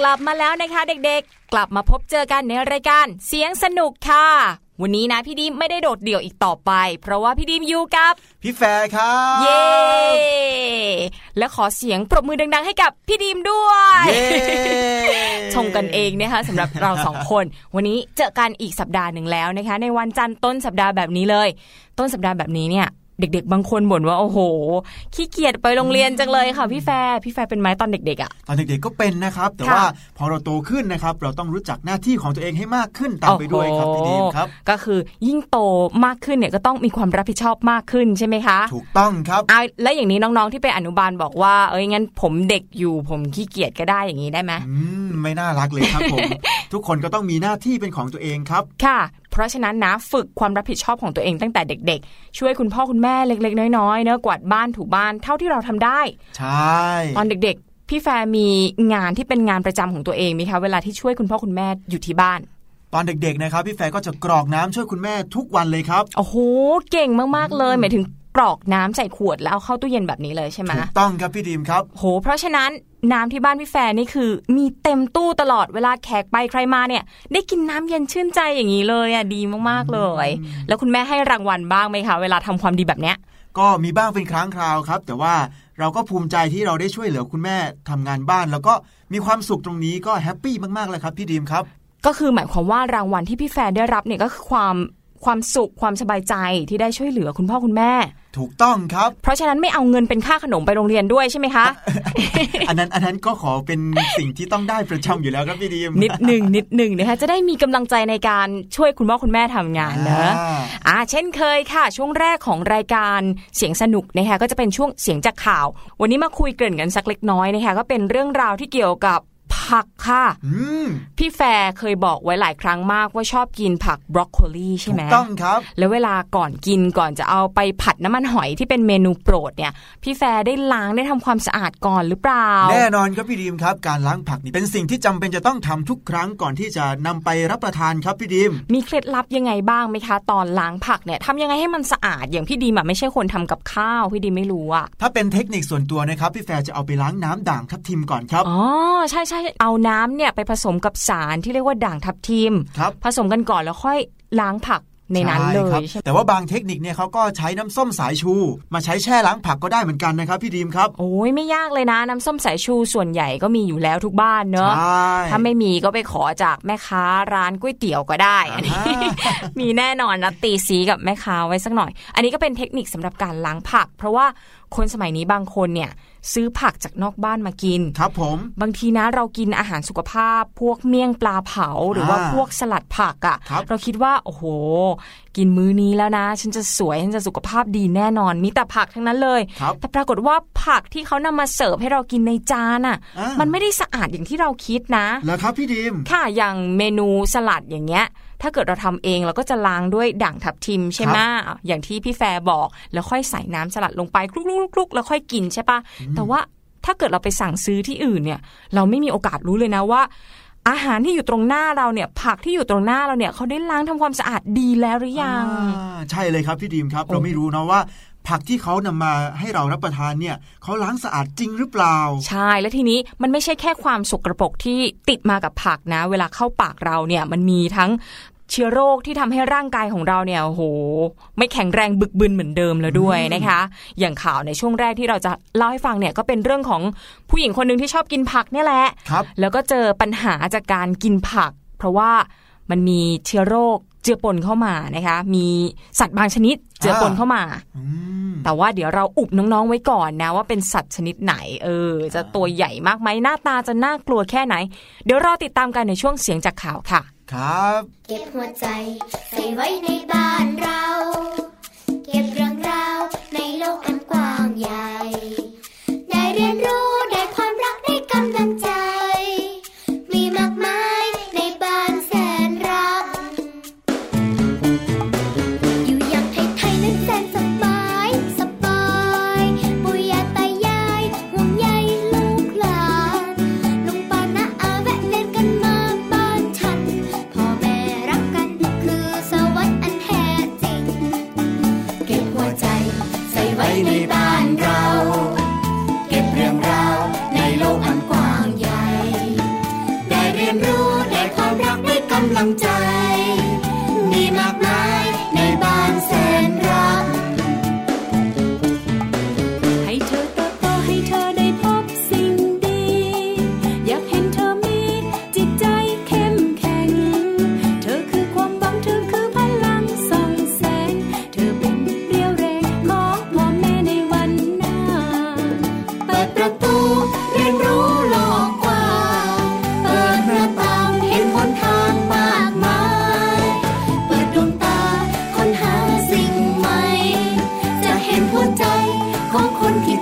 กลับมาแล้วนะคะเด็กๆ กลับมาพบเจอกันในรายการเสียงสนุกค่ะ วันนี้นะพี่ดิมไม่ได้โดดเดี่ยวอีกต่อไป เพราะว่าพี่ดิมอยู่กับ พี่แฟร์ครับ เย้และขอเสียงปรบมือดัง ๆ ให้กับพี่ดิมด้วยเย้ชงกันเองนะคะสำหรับเราสองคน วันนี้เจอกันอีกสัปดาห์หนึ่งแล้วนะคะ ในวันจันทร์ต้นสัปดาห์แบบนี้เลย ต้นสัปดาห์แบบนี้เนี่ย เด็ก ๆ บางคนบ่นว่าโอ้โหขี้เกียจไปโรงเรียนจังเลยค่ะพี่แฟร์พี่แฟร์เป็นไหมตอนเด็กๆอะตอนเด็กๆก็เป็นนะครับ แต่ค่ะว่าพอเราโตขึ้นนะครับ เราต้องรู้จักหน้าที่ของตัวเองให้มากขึ้นตามไปด้วยครับพี่ดีมครับ ก็คือยิ่งโตมากขึ้นเนี่ยก็ต้องมีความรับผิดชอบมากขึ้นใช่ไหมคะ ถูกต้องครับอะแล้วอย่างนี้น้องๆที่เป็นอนุบาลบอกว่า เอ้ยงั้นผมเด็กอยู่ผมขี้เกียจก็ได้อย่างนี้ได้ไหมอืมไม่น่ารักเลยครับผมทุกคนก็ต้องมีหน้าที่เป็นของตัวเองครับค่ะ เพราะฉะนั้นนะฝึกความรับผิดชอบของตัวเองตั้งแต่เด็ก ๆ ช่วยคุณพ่อคุณแม่เล็ก ๆ น้อยๆเนอะกวาดบ้านถูบ้านเท่าที่เราทำได้ ใช่ ตอนเด็กๆ พี่แฟร์มีงานที่เป็นงานประจำของตัวเองไหมคะเวลาที่ช่วยคุณพ่อคุณแม่อยู่ที่บ้านตอนเด็กๆนะครับพี่แฟร์ก็จะกรอกน้ำช่วยคุณแม่ทุกวันเลยครับโอ้โหเก่งมากๆเลยหมายถึงกรอกน้ำใส่ขวดแล้วเอาเข้าตู้เย็นแบบนี้เลยใช่ไหมถูกต้องครับพี่ดีมครับ โห เพราะฉะนั้น น้ำที่บ้านพี่แฟร์นี่คือ มีเต็มตู้ตลอดเวลาแขกไปใครมาเนี่ย ได้กินน้ำเย็นชื่นใจอย่างนี้เลยอะดีมากๆเลย แล้วคุณแม่ให้รางวัลบ้างไหมคะ เวลาทำความดีแบบเนี้ยก็มีบ้างเป็นครั้งคราวครับ แต่ว่าเราก็ภูมิใจที่เราได้ช่วยเหลือคุณแม่ทำงานบ้าน แล้วก็มีความสุขตรงนี้ก็ happy มากๆเลยครับพี่ดีมครับ ก็คือหมายความว่ารางวัลที่พี่แฟร์ได้รับเนี่ยก็คือความ ความสุขความสบายใจที่ได้ช่วยเหลือคุณพ่อคุณแม่ ถูกต้องครับ เพราะฉะนั้นไม่เอาเงินเป็นค่าขนมไปโรงเรียนด้วยใช่ไหมคะ อันนั้นอันนั้นก็ขอเป็นสิ่งที่ต้องได้ประจำอยู่แล้วครับพี่ดีมนิดหนึ่งนิดหนึ่งนะคะจะได้มีกำลังใจในการช่วยคุณพ่อคุณแม่ทำงานเนอะอ่าอ่าเช่นเคยค่ะ ช่วงแรกของรายการเสียงสนุกนะคะก็จะเป็นช่วงเสียงจากข่าว วันนี้มาคุยเกริ่นกันสักเล็กน้อยนะคะก็เป็นเรื่องราวที่เกี่ยวกับ ผักค่ะอืมพี่แฟร์เคยบอกไว้หลายครั้งมากว่าชอบกินผักบรอกโคลีใช่ไหมถูกต้องครับ แล้วเวลาก่อนกินก่อนจะเอาไปผัดน้ำมันหอยที่เป็นเมนูโปรดเนี่ย พี่แฟร์ได้ล้างได้ทำความสะอาดก่อนหรือเปล่า แน่นอนครับพี่ดีมครับ การล้างผักนี่เป็นสิ่งที่จำเป็นจะต้องทำทุกครั้งก่อนที่จะนำไปรับประทานครับพี่ดีม มีเคล็ดลับยังไงบ้างไหมคะ ตอนล้างผักเนี่ยทำยังไงให้มันสะอาดอย่างพี่ดีมอะไม่ใช่คนทำกับข้าวพี่ดีมไม่รู้อะถ้าเป็นเทคนิคส่วนตัวนะครับพี่แฟร์จะเอาไปล้างน้ำด่างทับทิมก่อนครับอ๋อใช่ใช่เอาน้ำเนี่ยไปผสมกับสารที่เรียกว่าด่างทับทิมครับผสมกันก่อนแล้วค่อยล้างผักในนั้นเลใช่ครับใช่ไหมแต่ว่าบางเทคนิคเนี่ยเขาก็ใช้น้ำส้มสายชู มาใช้แช่ล้างผักก็ได้เหมือนกันนะครับพี่ดีมครับ โอ้ยไม่ยากเลยนะ น้ำส้มสายชูส่วนใหญ่ก็มีอยู่แล้วทุกบ้านเนอะใช่ถ้าไม่มีก็ไปขอจากแม่ค้าร้านก๋วยเตี๋ยวก็ได้อันนี้อ่ามีแน่นอนนะตีสีกับแม่ค้าไว้สักหน่อย อันนี้ก็เป็นเทคนิคสำหรับการล้างผัก เพราะว่า คนสมัยนี้บางคนเนี่ย ซื้อผักจากนอกบ้านมากิน ครับผม บางทีนะเรากินอาหารสุขภาพ พวกเมี่ยงปลาเผาหรือว่าอ่าพวกสลัดผักอะครั่ะบเราคิดว่า โอ้โห กินมื้อนี้แล้วนะ ฉันจะสวย ฉันจะสุขภาพดีแน่นอน มีแต่ผักทั้งนั้นเลยครับแต่ปรากฏว่าผักที่เขานำมาเสิร์ฟให้เรากินในจานอะอ่ามัมันไม่ได้สะอาดอย่างที่เราคิดนะแล้วครับพี่ดีมค่ะอย่างเมนูสลัดอย่างเงี้ย ถ้าเกิดเราทำเองเราก็จะล้างด้วยด่างทับทิมใช่ไหมอะอย่างที่พี่แฟร์บอก แล้วค่อยใส่น้ำสลัดลงไปคลุกๆๆๆแล้วค่อยกินใช่ปะแต่ว่าถ้าเกิดเราไปสั่งซื้อที่อื่นเนี่ย เราไม่มีโอกาสรู้เลยนะว่า อาหารที่อยู่ตรงหน้าเราเนี่ย ผักที่อยู่ตรงหน้าเราเนี่ยเขาได้ล้างทำความสะอาดดีแล้วหรือยังอ่าใช่เลยครับพี่ดีมครับโอ้เราไม่รู้นะว่าผักที่เขานำมาให้เรารับประทานเนี่ยเขาล้างสะอาดจริงหรือเปล่า ใช่แล้วทีนี้มันไม่ใช่แค่ความสกรปรกที่ติดมากับผักนะ เวลาเข้าปากเราเนี่ยมันมีทั้ง เชื้อโรคที่ทำให้ร่างกายของเราเนี่ยโอ้โห ไม่แข็งแรงบึกบึนเหมือนเดิมแล้วด้วยนะคะ อย่างข่าวในช่วงแรกที่เราจะเล่าให้ฟังเนี่ยก็เป็นเรื่องของผู้หญิงคนหนึ่งที่ชอบกินผักเนี่ยแหละครับแล้วก็เจอปัญหาจากการกินผัก เพราะว่ามันมีเชื้อโรคเจือปนเข้ามานะคะ มีสัตว์บางชนิดเจือปนเข้ามาอืมแต่ว่าเดี๋ยวเราอุบน้องๆไว้ก่อนนะ ว่าเป็นสัตว์ชนิดไหน เออ จะตัวใหญ่มากไหมหน้าตาจะน่ากลัวแค่ไหน เดี๋ยวรอติดตามกันในช่วงเสียงจากข่าวค่ะ ครับ เก็บหัวใจใส่ไว้ในบ้านเรา คนที่ต่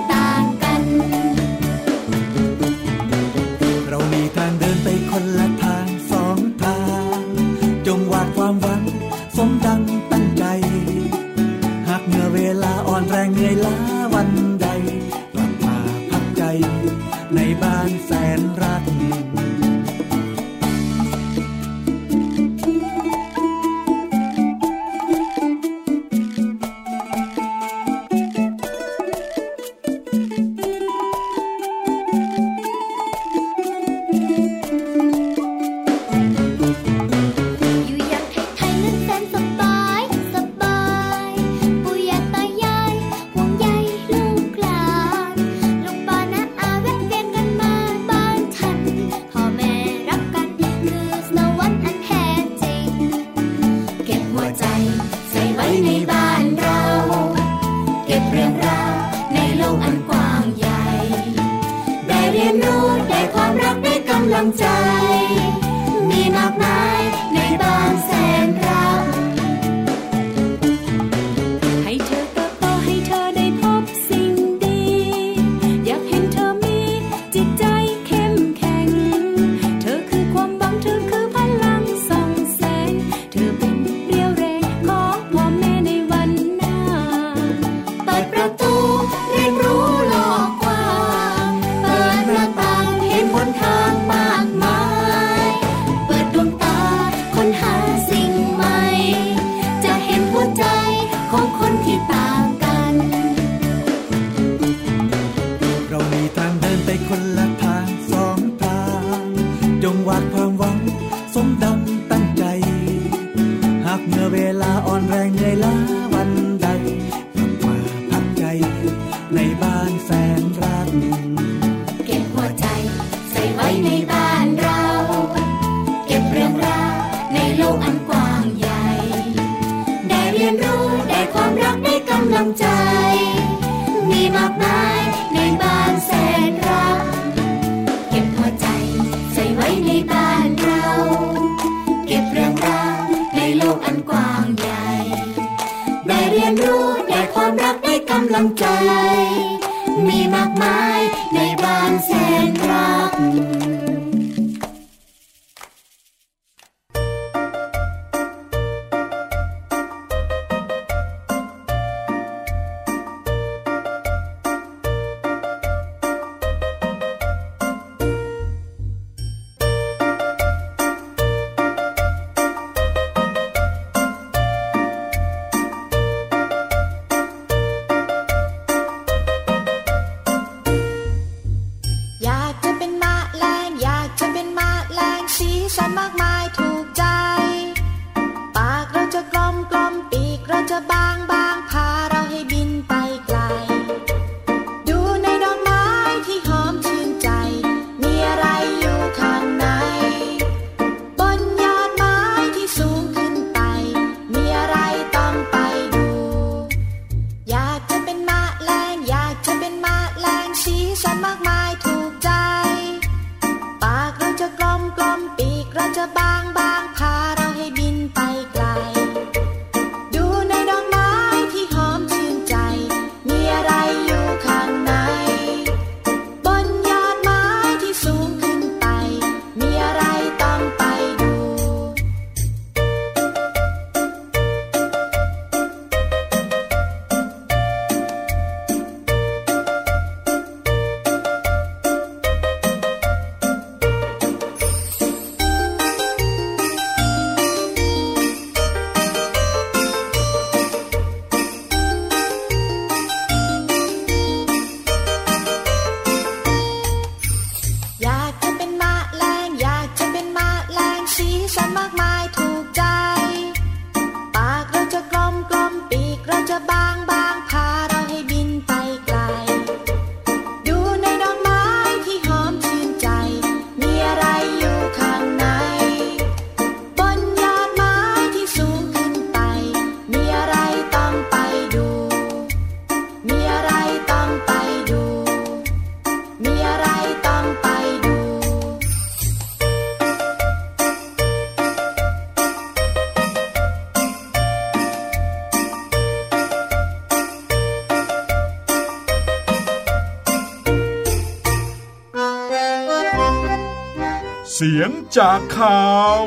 จากข่าว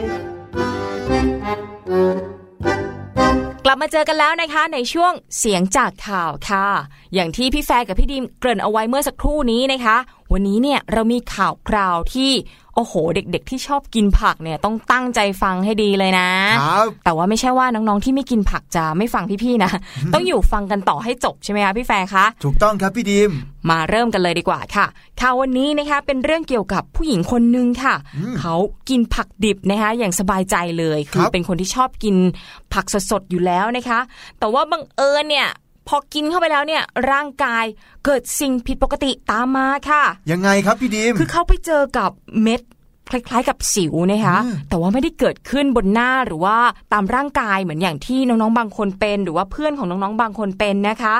กลับมาเจอกันแล้วนะคะในช่วงเสียงจากข่าวค่ะ อย่างที่พี่แฟร์กับพี่ดีมเกริ่นเอาไว้เมื่อสักครู่นี้นะคะ วันนี้เนี่ยเรามีข่าวคราวที่ โอ้โห เด็กๆ ที่ชอบกินผักเนี่ยต้องตั้งใจฟังให้ดีเลยนะครับแต่ว่าไม่ใช่ว่าน้องๆ ที่ไม่กินผักจะไม่ฟังพี่ๆ นะ ต้องอยู่ฟังกันต่อให้จบใช่ไหมคะพี่แฟร์คะ ถูกต้องครับพี่ดีม มาเริ่มกันเลยดีกว่าค่ะ ข่าววันนี้นะคะเป็นเรื่องเกี่ยวกับผู้หญิงคนหนึ่งค่ะ เขากินผักดิบนะคะอย่างสบายใจเลย คือครับเป็นคนที่ชอบกินผักสดๆ อยู่แล้วนะคะ แต่ว่าบังเอิญเนี่ย พอกินเข้าไปแล้วเนี่ยร่างกายเกิดสิ่งผิดปกติตามมาค่ะ ยังไงครับพี่ดิมคือเขาไปเจอกับเม็ดคล้ายๆ กับสิวนะคะอืมแต่ว่าไม่ได้เกิดขึ้นบนหน้าหรือว่าตามร่างกายเหมือนอย่างที่น้องๆบางคนเป็น หรือว่าเพื่อนของน้องๆบางคนเป็นนะคะ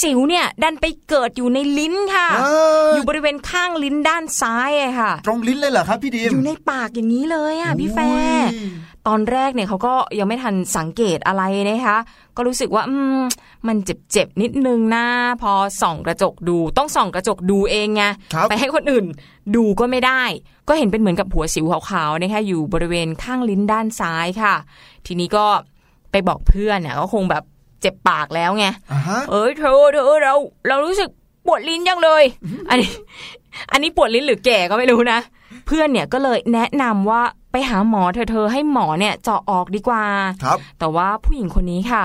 สิวเนี่ยดันไปเกิดอยู่ในลิ้นค่ะเอออยู่บริเวณข้างลิ้นด้านซ้ายอะค่ะ ตรงลิ้นเลยเหรอครับพี่ดิมอยู่ในปากอย่างนี้เลยอะพี่แฟร์โอ้ยตอนแรกเนี่ยเขาก็ยังไม่ทันสังเกตอะไรนะคะ ก็รู้สึกว่าอืมมันเจ็บๆนิดนึงนะพอส่องกระจกดูต้องส่องกระจกดูเองไงครับไปให้คนอื่นดูก็ไม่ได้ ก็เห็นเป็นเหมือนกับหัวสิวขาวๆนะคะอยู่บริเวณข้างลิ้นด้านซ้ายค่ะ ทีนี้ก็ไปบอกเพื่อนเนี่ยก็คงแบบเจ็บปากแล้วไงอ่าฮะเอ้ยเธอเธอเราเรารู้สึกปวดลิ้นจังเลย อันนี้ อันนี้ปวดลิ้นหรือแก่ก็ไม่รู้นะ เพื่อนเนี่ยก็เลยแนะนำว่า ไปหาหมอเธอเธอให้หมอเนี่ยเจาะออกดีกว่าครับ แต่ว่าผู้หญิงคนนี้ค่ะ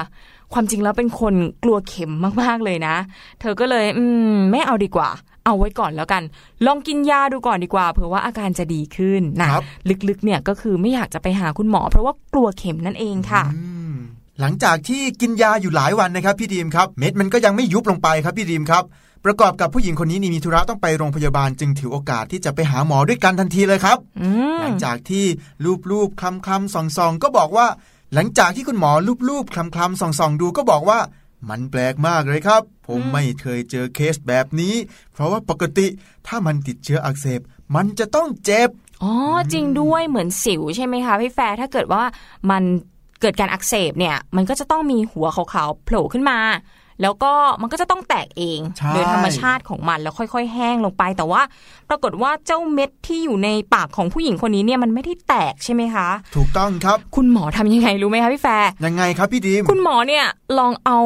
ความจริงแล้วเป็นคนกลัวเข็มมากๆเลยนะ เธอก็เลย อืมไม่เอาดีกว่า เอาไว้ก่อนแล้วกัน ลองกินยาดูก่อนดีกว่าเผื่อว่าอาการจะดีขึ้นนะครับลึกๆเนี่ยก็คือไม่อยากจะไปหาคุณหมอ เพราะว่ากลัวเข็มนั่นเองค่ะอืม หลังจากที่กินยาอยู่หลายวันนะครับพี่ดีมครับ เม็ดมันก็ยังไม่ยุบลงไปครับพี่ดีมครับ ประกอบกับผู้หญิงคนนี้นี่มีธุระต้องไปโรงพยาบาลจึงถือโอกาสที่จะไปหาหมอด้วยกันทันทีเลยครับอืมหลังจากที่รูปรูปคลำคลำส่องส่องก็บอกว่า หลังจากที่คุณหมอรูปรูปคลำคลำส่องส่องดูก็บอกว่ามันแปลกมากเลยครับ ผมไม่เคยเจอเคสแบบนี้ เพราะว่าปกติถ้ามันติดเชื้ออักเสบ มันจะต้องเจ็บอ๋อจริงด้วยเหมือนสิวใช่ไหมคะพี่แฟร์ถ้าเกิดว่ามัน เกิดการอักเสบเนี่ย มันก็จะต้องมีหัวขาวๆโผล่ขึ้นมา แล้วก็มันก็จะต้องแตกเองใช่โดยธรรมชาติของมันแล้วค่อย ๆ แห้งลงไป แต่ว่าปรากฏว่าเจ้าเม็ดที่อยู่ในปากของผู้หญิงคนนี้เนี่ยมันไม่ได้แตกใช่ไหมคะ ถูกต้องครับ คุณหมอทำยังไงรู้ไหมคะพี่แฟร์ยังไงครับพี่ดีมคุณหมอเนี่ยลองเอา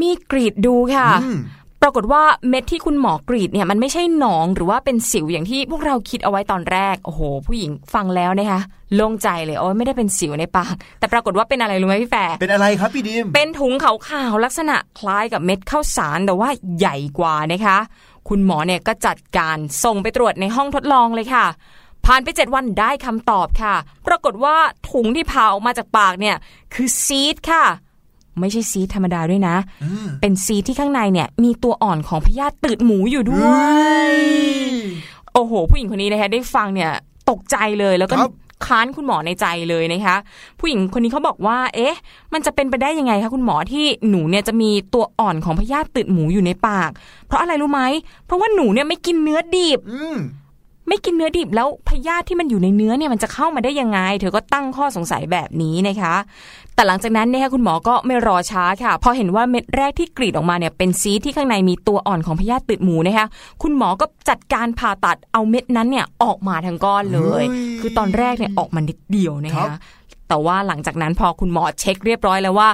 มีดกรีดดูค่ะอืม ปรากฏว่าเม็ดที่คุณหมอกรีดเนี่ยมันไม่ใช่หนองหรือว่าเป็นสิวอย่างที่พวกเราคิดเอาไว้ตอนแรก โอ้โห ผู้หญิงฟังแล้วนะคะโล่งใจเลยโอ้ยไม่ได้เป็นสิวในปาก แต่ปรากฏว่าเป็นอะไรรู้ไหมพี่แฟร์เป็นอะไรครับพี่ดีมเป็นถุงขาวๆลักษณะคล้ายกับเม็ดข้าวสารแต่ว่าใหญ่กว่านะคะ คุณหมอเนี่ยก็จัดการส่งไปตรวจในห้องทดลองเลยค่ะผ่านไปเจ็ดวันได้คำตอบค่ะ ปรากฏว่าถุงที่พาออกมาจากปากเนี่ย คือซีดค่ะ ไม่ใช่ซีดธรรมดาด้วยนะ เป็นซีดที่ข้างในเนี่ย มีตัวอ่อนของพยาธิตืดหมูอยู่ด้วย โอ้โห ผู้หญิงคนนี้นะคะได้ฟังเนี่ยตกใจเลยแล้วก็ครับค้านคุณหมอในใจเลยนะคะ ผู้หญิงคนนี้เขาบอกว่า เอ๊ะ มันจะเป็นไปได้ยังไงคะคุณหมอที่หนูเนี่ยจะมีตัวอ่อนของพยาธิตืดหมูอยู่ในปาก เพราะอะไรรู้ไหมเพราะว่าหนูเนี่ยไม่กินเนื้อดิบอืม ไม่กินเนื้อดิบแล้วพยาธิที่มันอยู่ในเนื้อเนี่ยมันจะเข้ามาได้ยังไง เธอก็ตั้งข้อสงสัยแบบนี้นะคะ แต่หลังจากนั้นเนี่ยคุณหมอก็ไม่รอช้าค่ะ พอเห็นว่าเม็ดแรกที่กรีดออกมาเนี่ยเป็นซีสที่ข้างในมีตัวอ่อนของพยาธิตืดหมูนะคะ คุณหมอก็จัดการผ่าตัดเอาเม็ดนั้นเนี่ยออกมาทั้งก้อนเลยเฮ้ยคือตอนแรกเนี่ยออกมานิดเดียวนะครัคะบแต่ว่าหลังจากนั้นพอคุณหมอเช็คเรียบร้อยแล้วว่า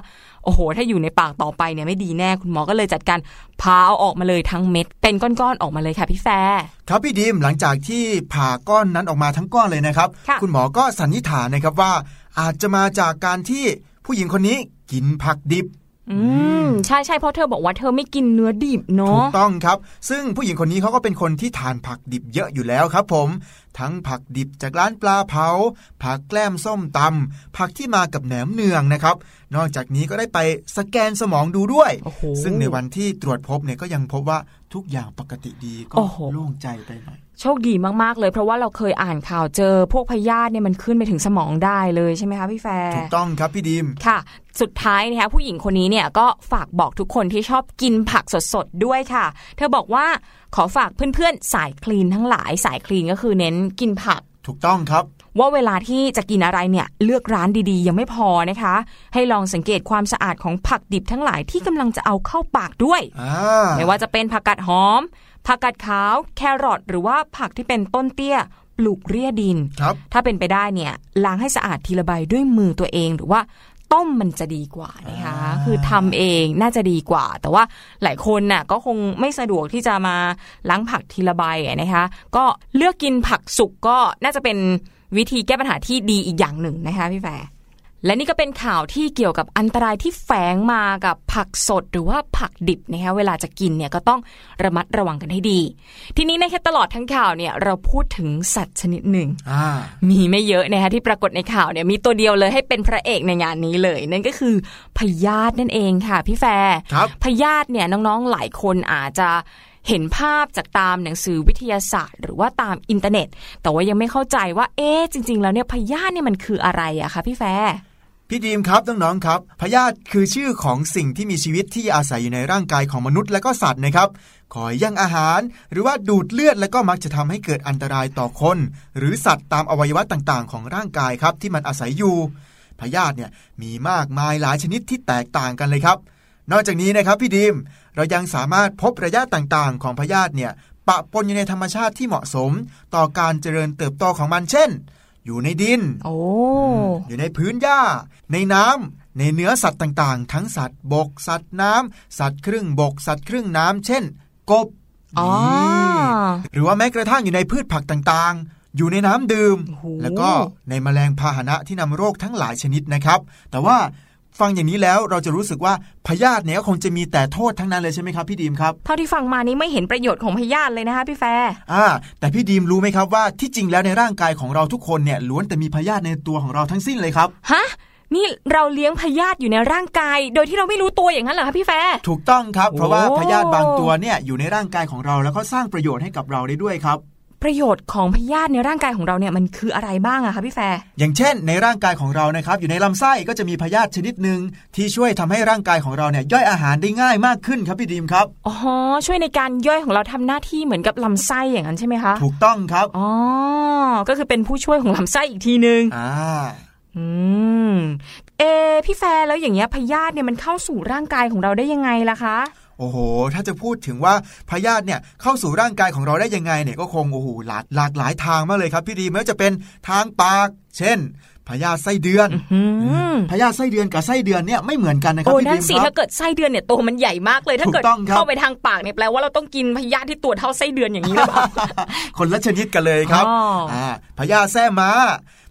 โอ้โห ถ้าอยู่ในปากต่อไปเนี่ยไม่ดีแน่คุณหมอก็เลยจัดการพาเอาออกมาเลยทั้งเม็ด เป็นก้อนๆออกมาเลยค่ะพี่แฟร์ครับพี่ดิมหลังจากที่ผ่าก้อนนั้นออกมาทั้งก้อนเลยนะครับค่ะณหมอก็สันนิษฐานนะครับว่า อาจจะมาจากการที่ผู้หญิงคนนี้กินผักดิบ อืมใช่ใช่เพราะเธอบอกว่าเธอไม่กินเนื้อดิบถูเนาะกต้องครับ ซึ่งผู้หญิงคนนี้เขาก็เป็นคนที่ทานผักดิบเยอะอยู่แล้วครับผม ทั้งผักดิบจากร้านปลาเผา ผักแกล้มส้มตำผักที่มากับแหนมเนืองนะครับ นอกจากนี้ก็ได้ไปสแกนสมองดูด้วยโอ้โหซึ่งในวันที่ตรวจพบเนี่ยก็ยังพบว่าทุกอย่างปกติดีก็โอ้โหโล่งใจไปหน่อย โชคดีมากๆเลย เพราะว่าเราเคยอ่านข่าวเจอ พวกพยาธิเนี่ยมันขึ้นไปถึงสมองได้เลยใช่ไหมคะพี่แฟร์ถูกต้องครับพี่ดิมค่ะ สุดท้ายนะคะผู้หญิงคนนี้เนี่ยก็ฝากบอกทุกคนที่ชอบกินผักสดๆด้วยค่ะ เธอบอกว่าขอฝากเพื่อนๆสายคลีนทั้งหลายสายคลีนก็คือเน้นกินผัก ถูกต้องครับว่าเวลาที่จะกินอะไรเนี่ยเลือกร้านดีๆ ยังไม่พอนะคะ ให้ลองสังเกตความสะอาดของผักดิบทั้งหลายที่กำลังจะเอาเข้าปากด้วยอ่าไม่ว่าจะเป็นผักกาดหอม ผักกาดขาว แครอทหรือว่าผักที่เป็นต้นเตี้ยปลูกเรียดินครับถ้าเป็นไปได้เนี่ยล้างให้สะอาดทีละใบด้วยมือตัวเองหรือว่าต้มมันจะดีกว่านะคะอ่าคือทำเองน่าจะดีกว่า แต่ว่าหลายคนน่ะก็คงไม่สะดวกที่จะมาล้างผักทีละใบอะนะคะ ก็เลือกกินผักสุกก็น่าจะเป็นวิธีแก้ปัญหาที่ดีอีกอย่างหนึ่งนะคะพี่แฟร์ และนี่ก็เป็นข่าวที่เกี่ยวกับอันตรายที่แฝงมากับผักสดหรือว่าผักดิบนะคะเวลาจะกินเนี่ยก็ต้องระมัดระวังกันให้ดี ทีนี้ในแค่ตลอดทั้งข่าวเนี่ยเราพูดถึงสัตว์ชนิดหนึ่งอ่ามีไม่เยอะนะคะที่ปรากฏในข่าวเนี่ยมีตัวเดียวเลยให้เป็นพระเอกในงานนี้เลย นั่นก็คือพยาธินั่นเองค่ะพี่แฟร์ครับพยาธิเนี่ยน้องๆหลายคนอาจจะเห็นภาพจากตามหนังสือวิทยาศาสตร์ หรือว่าตามอินเทอร์เน็ต แต่ว่ายังไม่เข้าใจว่าเอ๊ะจริง ๆ แล้วเนี่ยพยาธิเนี่ยมันคืออะไรอะคะพี่แฟร์ พี่ดีมครับน้องๆครับพยาธิคือชื่อของสิ่งที่มีชีวิตที่อาศัยอยู่ในร่างกายของมนุษย์และก็สัตว์นะครับคอยแย่งอาหาร หรือว่าดูดเลือดแล้วก็มักจะทำให้เกิดอันตรายต่อคน หรือสัตว์ตามอวัยวะต่างๆ ของร่างกายครับที่มันอาศัยอยู่พยาธิเนี่ยมีมากมายหลายชนิดที่แตกต่างกันเลยครับ นอกจากนี้นะครับพี่ดีมเรายังสามารถพบระยะต่างๆ ของพยาธิเนี่ยปะปนอยู่ในธรรมชาติที่เหมาะสม ต่อการเจริญเติบโตของมันเช่น อยู่ในดินโอ้อยู่ในพื้นหญ้า ในน้ำในเนื้อสัตว์ต่างๆ ทั้งสัตว์บก สัตว์น้ำสัตว์ครึ่งบก สัตว์ครึ่งน้ำเช่น กบอ๋อนี่หรือว่าแม้กระทั่งอยู่ในพืชผักต่างๆอยู่ในน้ำดื่มโอ้โหแล้วก็ในแมลงพาหนะที่นำโรคทั้งหลายชนิดนะครับ แต่ว่า ฟังอย่างนี้แล้วเราจะรู้สึกว่าพยาธิเนี่ยก็คงจะมีแต่โทษทั้งนั้นเลยใช่ไหมครับพี่ดีมครับเท่าที่ฟังมานี้ไม่เห็นประโยชน์ของพยาธิเลยนะคะพี่แฟร์อ่าแต่พี่ดีมรู้ไหมครับว่าที่จริงแล้วในร่างกายของเราทุกคนเนี่ยล้วนแต่มีพยาธิในตัวของเราทั้งสิ้นเลยครับฮะนี่เราเลี้ยงพยาธิอยู่ในร่างกาย โดยที่เราไม่รู้ตัวอย่างนั้นเหรอคะพี่แฟร์ถูกต้องครับ เพราะว่าโอ้พยาธิบางตัวเนี่ยอยู่ในร่างกายของเราแล้วก็สร้างประโยชน์ให้กับเราได้ด้วยครับ ประโยชน์ของพยาธิในร่างกายของเราเนี่ยมันคืออะไรบ้างอะคะพี่แฟร์อย่างเช่น ในร่างกายของเรานะครับอยู่ในลำไส้ก็จะมีพยาธิชนิดหนึ่งที่ช่วยทำให้ร่างกายของเราเนี่ยย่อยอาหารได้ง่ายมากขึ้นครับพี่ดีมครับอ๋อช่วยในการย่อยของเราทำหน้าที่เหมือนกับลำไส้อย่างนั้นใช่ไหมคะถูกต้องครับอ๋อก็คือเป็นผู้ช่วยของลำไส้อีกทีนึงอ่าอืม เอะพี่แฟร์แล้วอย่างเงี้ยพยาธิเนี่ยมันเข้าสู่ร่างกายของเราได้ยังไงล่ะคะโอ้โห ถ้าจะพูดถึงว่าพยาธิเนี่ยเข้าสู่ร่างกายของเราได้ยังไงเนี่ยก็คงโอ้โหหลากหลากหลายทางมากเลยครับพี่ดีมไม่ว่าจะเป็นทางปาก เช่นพยาธิไส้เดือนอืมพยาธิไส้เดือนกับไส้เดือนเนี่ยไม่เหมือนกันนะครับโอ้พี่นั่ดีนมสิครัถ้าบเกิดไส้เดือนเนี่ยตัวมันใหญ่มากเลยถ้าเกิดถูกต้องครับเข้าไปทางปากเนี่ยแปลว่าเราต้องกินพยาธิที่ตัวเท่าไส้เดือนอย่างนี้หรือเปล่าคนละชนิดกันเลยครับอ๋ออ่าพยาธิแส้ม้า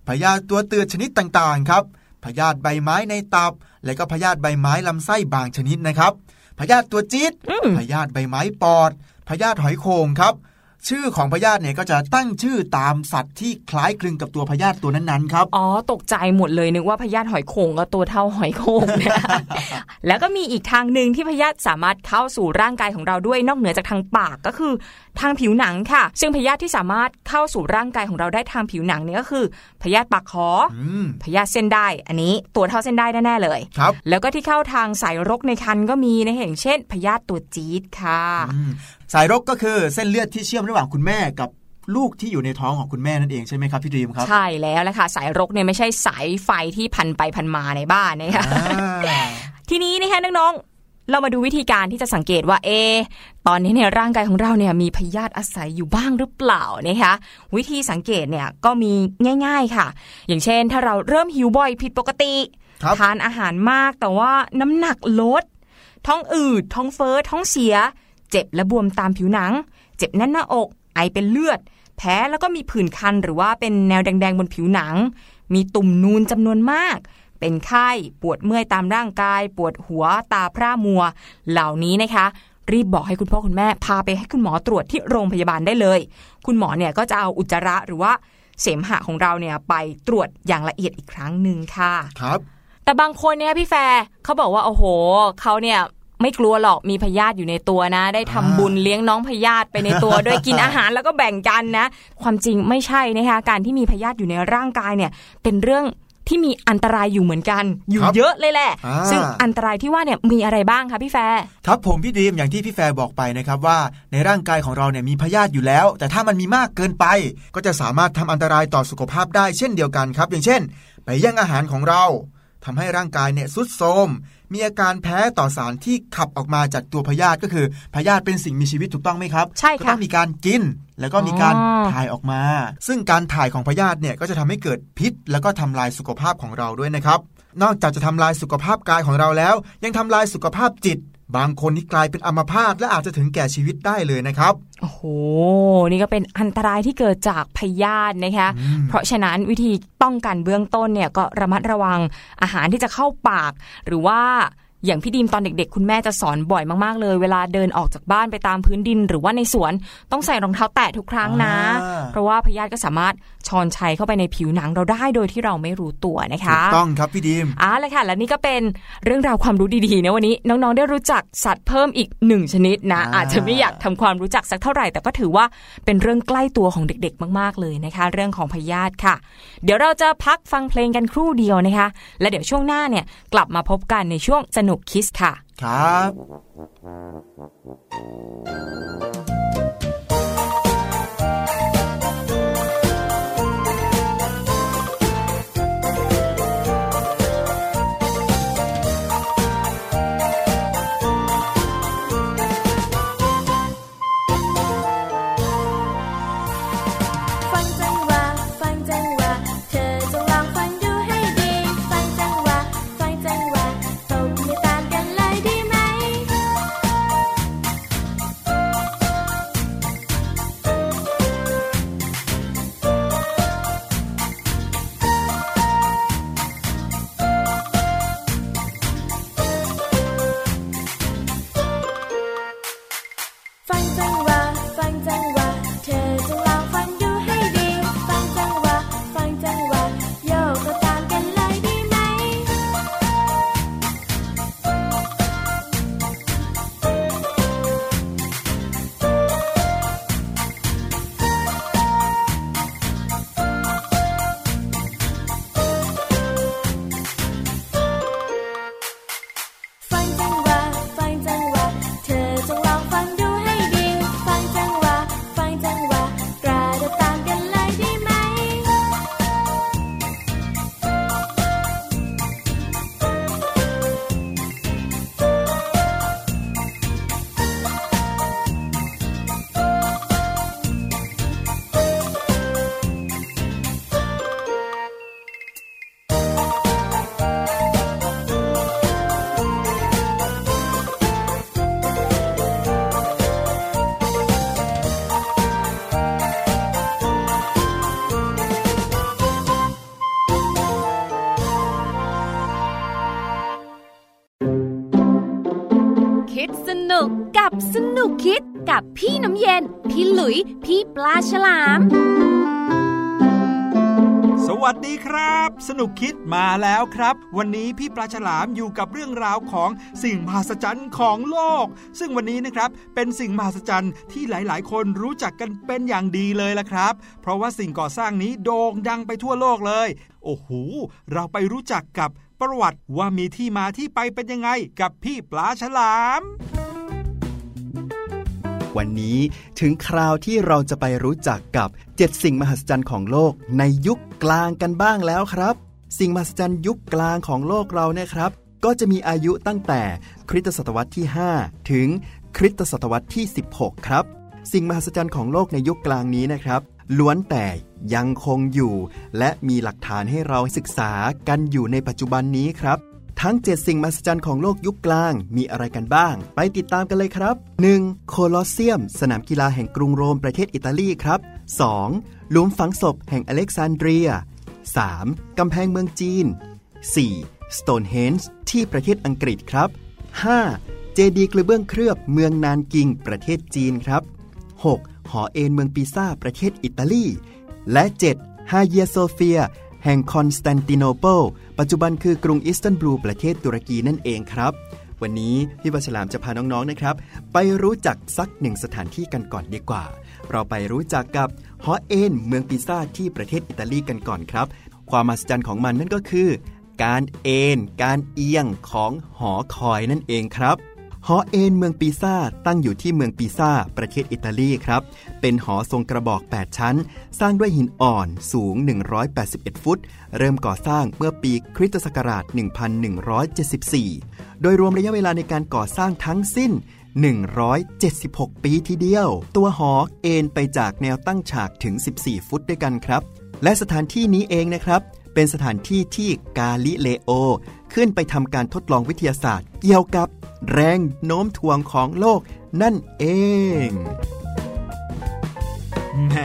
พยาธิตัวเตือนชนิดต่างๆครับ พยาธิใบไม้ในตับ และก็พยาธิใบไม้ลำไส้บางชนิดนะครับพยาธิตัวจี๊ดอืมพยาธิใบไม้ปอดพยาธิหอยโข่งครับ ชื่อของพยาธิเนี่ยก็จะตั้งชื่อตามสัตว์ที่คล้ายคลึงกับตัวพยาธิตัวนั้นๆครับอ๋อตกใจหมดเลยนึกว่าพยาธิหอยโข่งก็ตัวเท่าหอยโข่งเนี่ยแล้วก็มีอีกทางหนึ่งที่พยาธิสามารถเข้าสู่ร่างกายของเราด้วยนอกเหนือจากทางปากก็คือ ทางผิวหนังค่ะ ซึ่งพยาธิที่สามารถเข้าสู่ร่างกายของเราได้ทางผิวหนังเนี่ยก็คือ พยาธิปากคอออืมพยาธิเส้นได้ อันนี้ตัวเท่าเส้นได้แน่ๆเลยครับแล้วก็ที่เข้าทางสายรกในคันก็มีนะอย่างเช่น พยาธิตัวจี๊ดค่ะอืมสายรกก็คือเส้นเลือดที่เชื่อมระหว่างคุณแม่กับลูกที่อยู่ในท้องของคุณแม่นั่นเองใช่ไหมครับพี่ดีมครับ ใช่แล้วแหละค่ะ สายรกเนี่ยไม่ใช่สายไฟที่พันไปพันมาในบ้านนะคะอ่าทีนี้นะคะน้องๆ เรามาดูวิธีการที่จะสังเกตว่าเอะตอนนี้ในร่างกายของเราเนี่ยมีพยาธิอาศัยอยู่บ้างหรือเปล่านะคะวิธีสังเกตเนี่ยก็มีง่าย ๆค่ะ อย่างเช่น ถ้าเราเริ่มหิวบ่อยผิดปกติครับทานอาหารมากแต่ว่าน้ำหนักลด ท้องอืด ท้องเฟ้อ ท้องเสีย เจ็บและบวมตามผิวหนัง เจ็บแน่นหน้าอก ไอเป็นเลือด แพ้แล้วก็มีผื่นคันหรือว่าเป็นแนวแดงๆบนผิวหนัง มีตุ่มนูนจำนวนมาก เป็นไข้ ปวดเมื่อยตามร่างกาย ปวดหัวตาพร่ามัว เหล่านี้นะคะ รีบบอกให้คุณพ่อคุณแม่พาไปให้คุณหมอตรวจที่โรงพยาบาลได้เลย คุณหมอเนี่ยก็จะเอาอุจจาระหรือว่าเสมหะของเราเนี่ยไปตรวจอย่างละเอียดอีกครั้งหนึ่งค่ะครับ แต่บางคนเนี่ยพี่แฟร์เขาบอกว่าโอ้โหเขาเนี่ยไม่กลัวหรอกมีพยาธิอยู่ในตัวนะ ได้ทำอ่าบุญเลี้ยงน้องพยาธิไปในตัวด้วยกินอาหารแล้วก็แบ่งกันนะ ความจริงไม่ใช่นะคะการที่มีพยาธิอยู่ในร่างกายเนี่ย เป็นเรื่อง ที่มีอันตรายอยู่เหมือนกัน อยู่ครับเยอะเลยแหละอ่าซึ่งอันตรายที่ว่าเนี่ยมีอะไรบ้างคะพี่แฟร์ครับผมพี่ดีมอย่างที่พี่แฟร์บอกไปนะครับว่าในร่างกายของเราเนี่ยมีพยาธิอยู่แล้ว แต่ถ้ามันมีมากเกินไป ก็จะสามารถทำอันตรายต่อสุขภาพได้เช่นเดียวกันครับ อย่างเช่น ไปแย่งอาหารของเรา ทำให้ร่างกายเนี่ยสุดโทรมมีอาการแพ้ต่อสารที่ขับออกมาจากตัวพยาธิก็คือพยาธิเป็นสิ่งมีชีวิตถูกต้องไหมครับ ใช่ค่ะก็ต้องมีการกิน แล้วก็มีการอ๋อถ่ายออกมา ซึ่งการถ่ายของพยาธิเนี่ยก็จะทำให้เกิดพิษ แล้วก็ทำลายสุขภาพของเราด้วยนะครับ นอกจากจะทำลายสุขภาพกายของเราแล้ว ยังทำลายสุขภาพจิต บางคนที่กลายเป็นอัมพาตและอาจจะถึงแก่ชีวิตได้เลยนะครับ โอ้โห นี่ก็เป็นอันตรายที่เกิดจากพยาธินะคะ เพราะฉะนั้นวิธีป้องกันเบื้องต้นเนี่ยก็ระมัดระวังอาหารที่จะเข้าปาก หรือว่า อย่างพี่ดีมตอนเด็ก ๆ คุณแม่จะสอนบ่อยมากๆเลย เวลาเดินออกจากบ้านไปตามพื้นดิน หรือว่าในสวนต้องใส่รองเท้าแตะทุกครั้งนะอ่าเพราะว่าพยาธิก็สามารถชอนชัยเข้าไปในผิวหนังเราได้โดยที่เราไม่รู้ตัวนะคะถูกต้องครับพี่ดีมเอ่าเลยค่ะ และนี่ก็เป็นเรื่องราวความรู้ดีๆนะวันนี้น้องๆได้รู้จักสัตว์เพิ่มอีกหนึ่งชนิดนะอ่าอาจจะไม่อยากทำความรู้จักสักเท่าไหร่ แต่ก็ถือว่าเป็นเรื่องใกล้ตัวของเด็ก ๆ มาก ๆเลยนะคะ เรื่องของพยาธิค่ะ เดี๋ยวเราจะพักฟังเพลงกันครู่เดียวนะคะ และเดี๋ยวช่วงหน้าเนี่ยกลับมาพบกันในช่วงสนุกคิสค่ะ ครับ กับสนุกคิดกับพี่น้ำเย็น พี่หลุย พี่ปลาฉลาม สวัสดีครับ สนุกคิดมาแล้วครับ วันนี้พี่ปลาฉลามอยู่กับเรื่องราวของสิ่งมหัศจรรย์ของโลก ซึ่งวันนี้นะครับเป็นสิ่งมหัศจรรย์ที่หลาย ๆ คนรู้จักกันเป็นอย่างดีเลยละครับ เพราะว่าสิ่งก่อสร้างนี้โด่งดังไปทั่วโลกเลย โอ้โหเราไปรู้จักกับประวัติว่ามีที่มาที่ไปเป็นยังไงกับพี่ปลาฉลาม วันนี้ถึงคราวที่เราจะไปรู้จักกับ 7 สิ่งมหัศจรรย์ของโลกในยุคกลางกันบ้างแล้วครับ สิ่งมหัศจรรย์ยุคกลางของโลกเราเนี่ยครับ ก็จะมีอายุตั้งแต่คริสตศตวรรษที่ 5 ถึงคริสตศตวรรษที่ 16 ครับ สิ่งมหัศจรรย์ของโลกในยุคกลางนี้นะครับล้วนแต่ยังคงอยู่ และมีหลักฐานให้เราศึกษากันอยู่ในปัจจุบันนี้ครับ ทั้ง 7 สิ่งมหัศจรรย์ของโลกยุคกลางมีอะไรกันบ้าง ไปติดตามกันเลยครับ 1. โคลอสเซียม สนามกีฬาแห่งกรุงโรมประเทศอิตาลีครับ 2. หลุมฝังศพแห่งอเล็กซานเดรีย 3. กำแพงเมืองจีน 4. Stonehenge ที่ประเทศอังกฤษครับ 5. เจดีกระเบื้องเคลือบเมืองนานกิง ประเทศจีนครับ 6. หอเอ็นเมืองปิซาประเทศอิตาลี และ 7. ฮาเยียโซเฟีย แห่งคอนสแตนติโนเปิล ปัจจุบันคือกรุงอิสตันบูลประเทศตุรกีนั่นเองครับ วันนี้พี่วัชรามจะพาน้องๆนะครับ ไปรู้จักสักหนึ่งสถานที่กันก่อนดีกว่า เราไปรู้จักกับฮอเอ็นเมืองปิซ่าที่ประเทศอิตาลีกันก่อนครับ ความมหัศจรรย์ของมันนั่นก็คือ การเอนการเอียงของหอคอยนั่นเองครับ หอเอนเมืองปีซาตั้งอยู่ที่เมืองปีซาประเทศอิตาลีครับ เป็นหอทรงกระบอก 8 ชั้น สร้างด้วยหินอ่อนสูง 181 ฟุต เริ่มก่อสร้างเมื่อปีคริสตศักราช 1174 โดยรวมระยะเวลาในการก่อสร้างทั้งสิ้น 176 ปีทีเดียว ตัวหอเอ็นไปจากแนวตั้งฉากถึง 14 ฟุตด้วยกันครับ และสถานที่นี้เองนะครับเป็นสถานที่ที่กาลิเลโอ ขึ้นไปทำการทดลองวิทยาศาสตร์ เกี่ยวกับแรงโน้มถ่วงของโลกนั่นเองแหม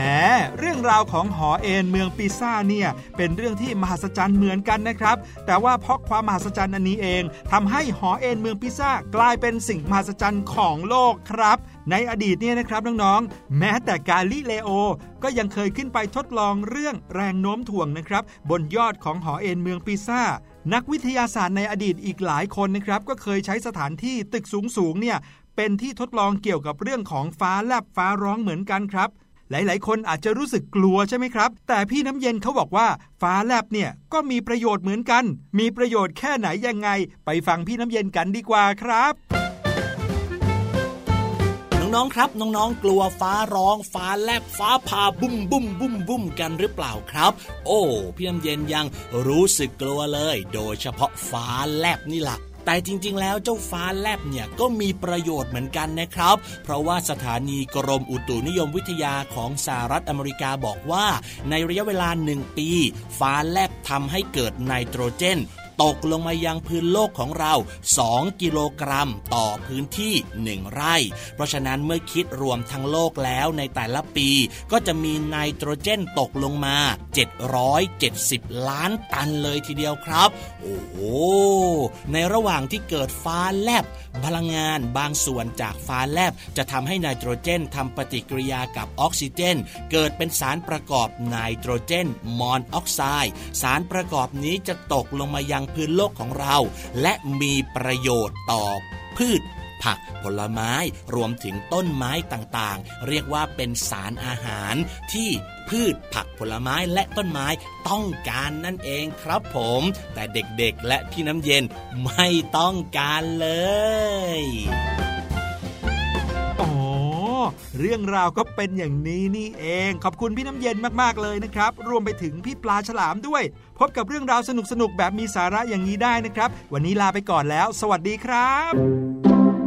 เรื่องราวของหอเอ็นเมืองปิซ่าเนี่ย เป็นเรื่องที่มหัศจรรย์เหมือนกันนะครับ แต่ว่าเพราะความมหัศจรรย์อันนี้เองทำให้หอเอ็นเมืองปิซ่ากลายเป็นสิ่งมหัศจรรย์ของโลกครับ ในอดีตเนี่ยนะครับน้องๆแม้แต่กาลิเลโอ ก็ยังเคยขึ้นไปทดลองเรื่องแรงโน้มถ่วงนะครับ บนยอดของหอเอ็นเมืองปิซ่า นักวิทยาศาสตร์ในอดีตอีกหลายคนนะครับก็เคยใช้สถานที่ตึกสูงๆเนี่ยเป็นที่ทดลองเกี่ยวกับเรื่องของฟ้าแลบฟ้าร้องเหมือนกันครับ หลายๆ คนอาจจะรู้สึกกลัวใช่ไหมครับ แต่พี่น้ำเย็นเขาบอกว่าฟ้าแลบเนี่ยก็มีประโยชน์เหมือนกัน มีประโยชน์แค่ไหนยังไง ไปฟังพี่น้ำเย็นกันดีกว่าครับ น้องๆ ครับ น้องๆ กลัวฟ้าร้อง ฟ้าแลบฟ้าผ่าบุ้มบุ้มบุ้มบุ้มกันหรือเปล่าครับ โอ้พี่น้ำเย็นยังรู้สึกกลัวเลย โดยเฉพาะฟ้าแลบนี่แหละแต่จริงๆ แล้วเจ้าฟ้าแลบเนี่ยก็มีประโยชน์เหมือนกันนะครับ เพราะว่าสถานีกรมอุตุนิยมวิทยาของสหรัฐอเมริกาบอกว่า ในระยะเวลาหนึ่งปี ฟ้าแลบทำให้เกิดไนโตรเจน ตกลงมายังพื้นโลกของเรา 2 กิโลกรัมต่อพื้นที่ 1 ไร่ เพราะฉะนั้นเมื่อคิดรวมทั้งโลกแล้วในแต่ละปี ก็จะมีไนโตรเจนตกลงมา 770 ล้านตันเลยทีเดียวครับ โอ้โห ในระหว่างที่เกิดฟ้าแลบ พลังงานบางส่วนจากฟ้าแลบ จะทำให้ไนโตรเจนทำปฏิกิริยากับออกซิเจน เกิดเป็นสารประกอบไนโตรเจน มอนอกไซด์ สารประกอบนี้จะตกลงมายังพื้นโลกของเรา และมีประโยชน์ต่อพืชผักผลไม้รวมถึงต้นไม้ต่างๆ เรียกว่าเป็นสารอาหารที่พืชผักผลไม้และต้นไม้ต้องการนั่นเองครับผม แต่เด็กๆและพี่น้ำเย็นไม่ต้องการเลย อ๋อ เรื่องราวก็เป็นอย่างนี้นี่เอง ขอบคุณพี่น้ำเย็นมากๆเลยนะครับ รวมไปถึงพี่ปลาฉลามด้วย พบกับเรื่องราวสนุกๆแบบมีสาระอย่างนี้ได้นะครับ วันนี้ลาไปก่อนแล้ว สวัสดีครับ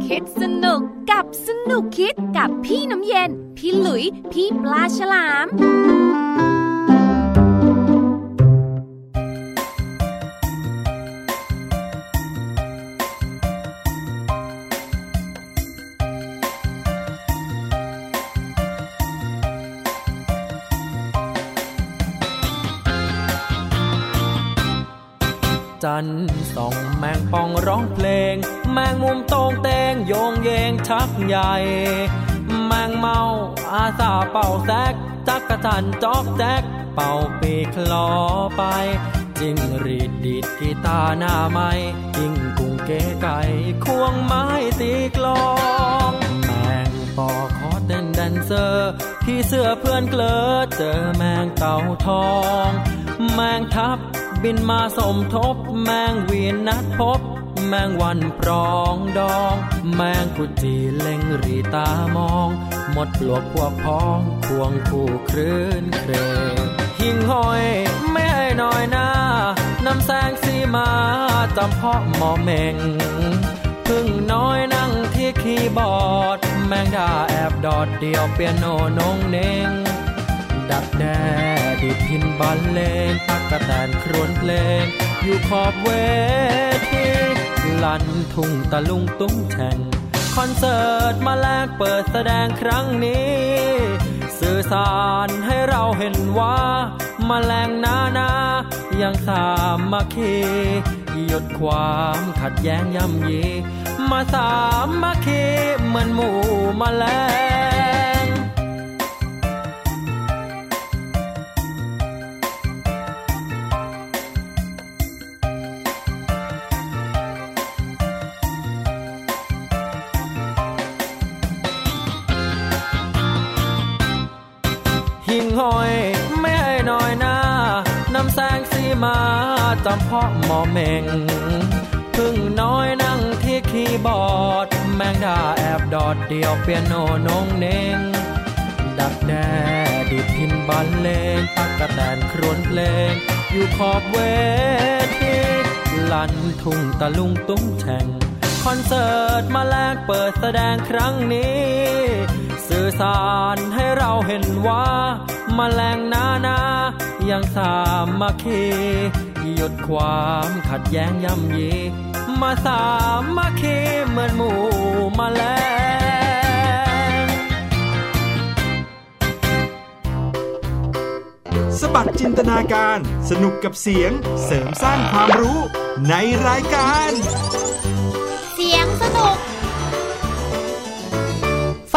คิดสนุกกับสนุกคิดกับพี่น้ำเย็น พี่หลุย พี่ปลาฉลาม จันทร์ส่องแมงป่องร้องเพลง แมงมุมโตงเตงโยงเยงชักใหญ่ แมงเมาอาสาเป่าแซกจักจั่นจอกแจ๊กเป่าปีกคลอไป จิ้งหรีดดีดกีตาร์หน้าไม้จิ้งกุ่งเก๋ไก่ควงไม้ตีกลองแมงปอขอเต้นแดนเซอร์ผีเสื้อเพื่อนเกลอเจอแมงเต่าทอง แมงทับ บินมาสมทบ แมงเวียนนัดพบ แมงวันปรองดอง แมงกุจีเล็งรีตามอง หมดปลวกพวกพ้องควงคู่คลื่นเครงหิ่งห้อยไม่ให้น้อยหน้านำแสงสีมาจำเพาะหมอเมงพึ่งน้อยนั่งที่คีย์บอร์ด แมงดาแอบดอดเดียวเปียโนนงเน่งดักแด้ ดิดพินบอลเลงตักกะแตนครวนเพลง อยู่ขอบเวทีลันทุ่งตะลุงตุ้งแช่งคอนเสิร์ตมาแลกเปิดแสดงครั้งนี้ สื่อสารให้เราเห็นว่ามาแมลงนานายังสามัคคีหยุดความขัดแย้งย่ำยี มาสามัคคีเหมือนหมู่มแลง ห้อย ไม่ให้น้อยหน้านำแสงสีมาจำเพาะหมอเมงพึ่งน้อยนั่งที่คีย์บอร์ด แมงดาแอบดอดเดียวเปียโนนงเนง ดักแด้ดีดพินบันเลงตักกะแตนครวนเพลง อยู่ขอบเวทีลันทุ่งตะลุงตุ้งแฉ่งคอนเสิร์ตมาแลกเปิดแสดงครั้งนี้ สื่อสารให้เราเห็นว่ามาแมลงนานายังสามัคคีหยุดความขัดแย้งย่ำยีมาสามัคคีเหมือนหมู่มาแมลงสบัดจินตนาการสนุกกับเสียงเสริมสร้างความรู้ในรายการ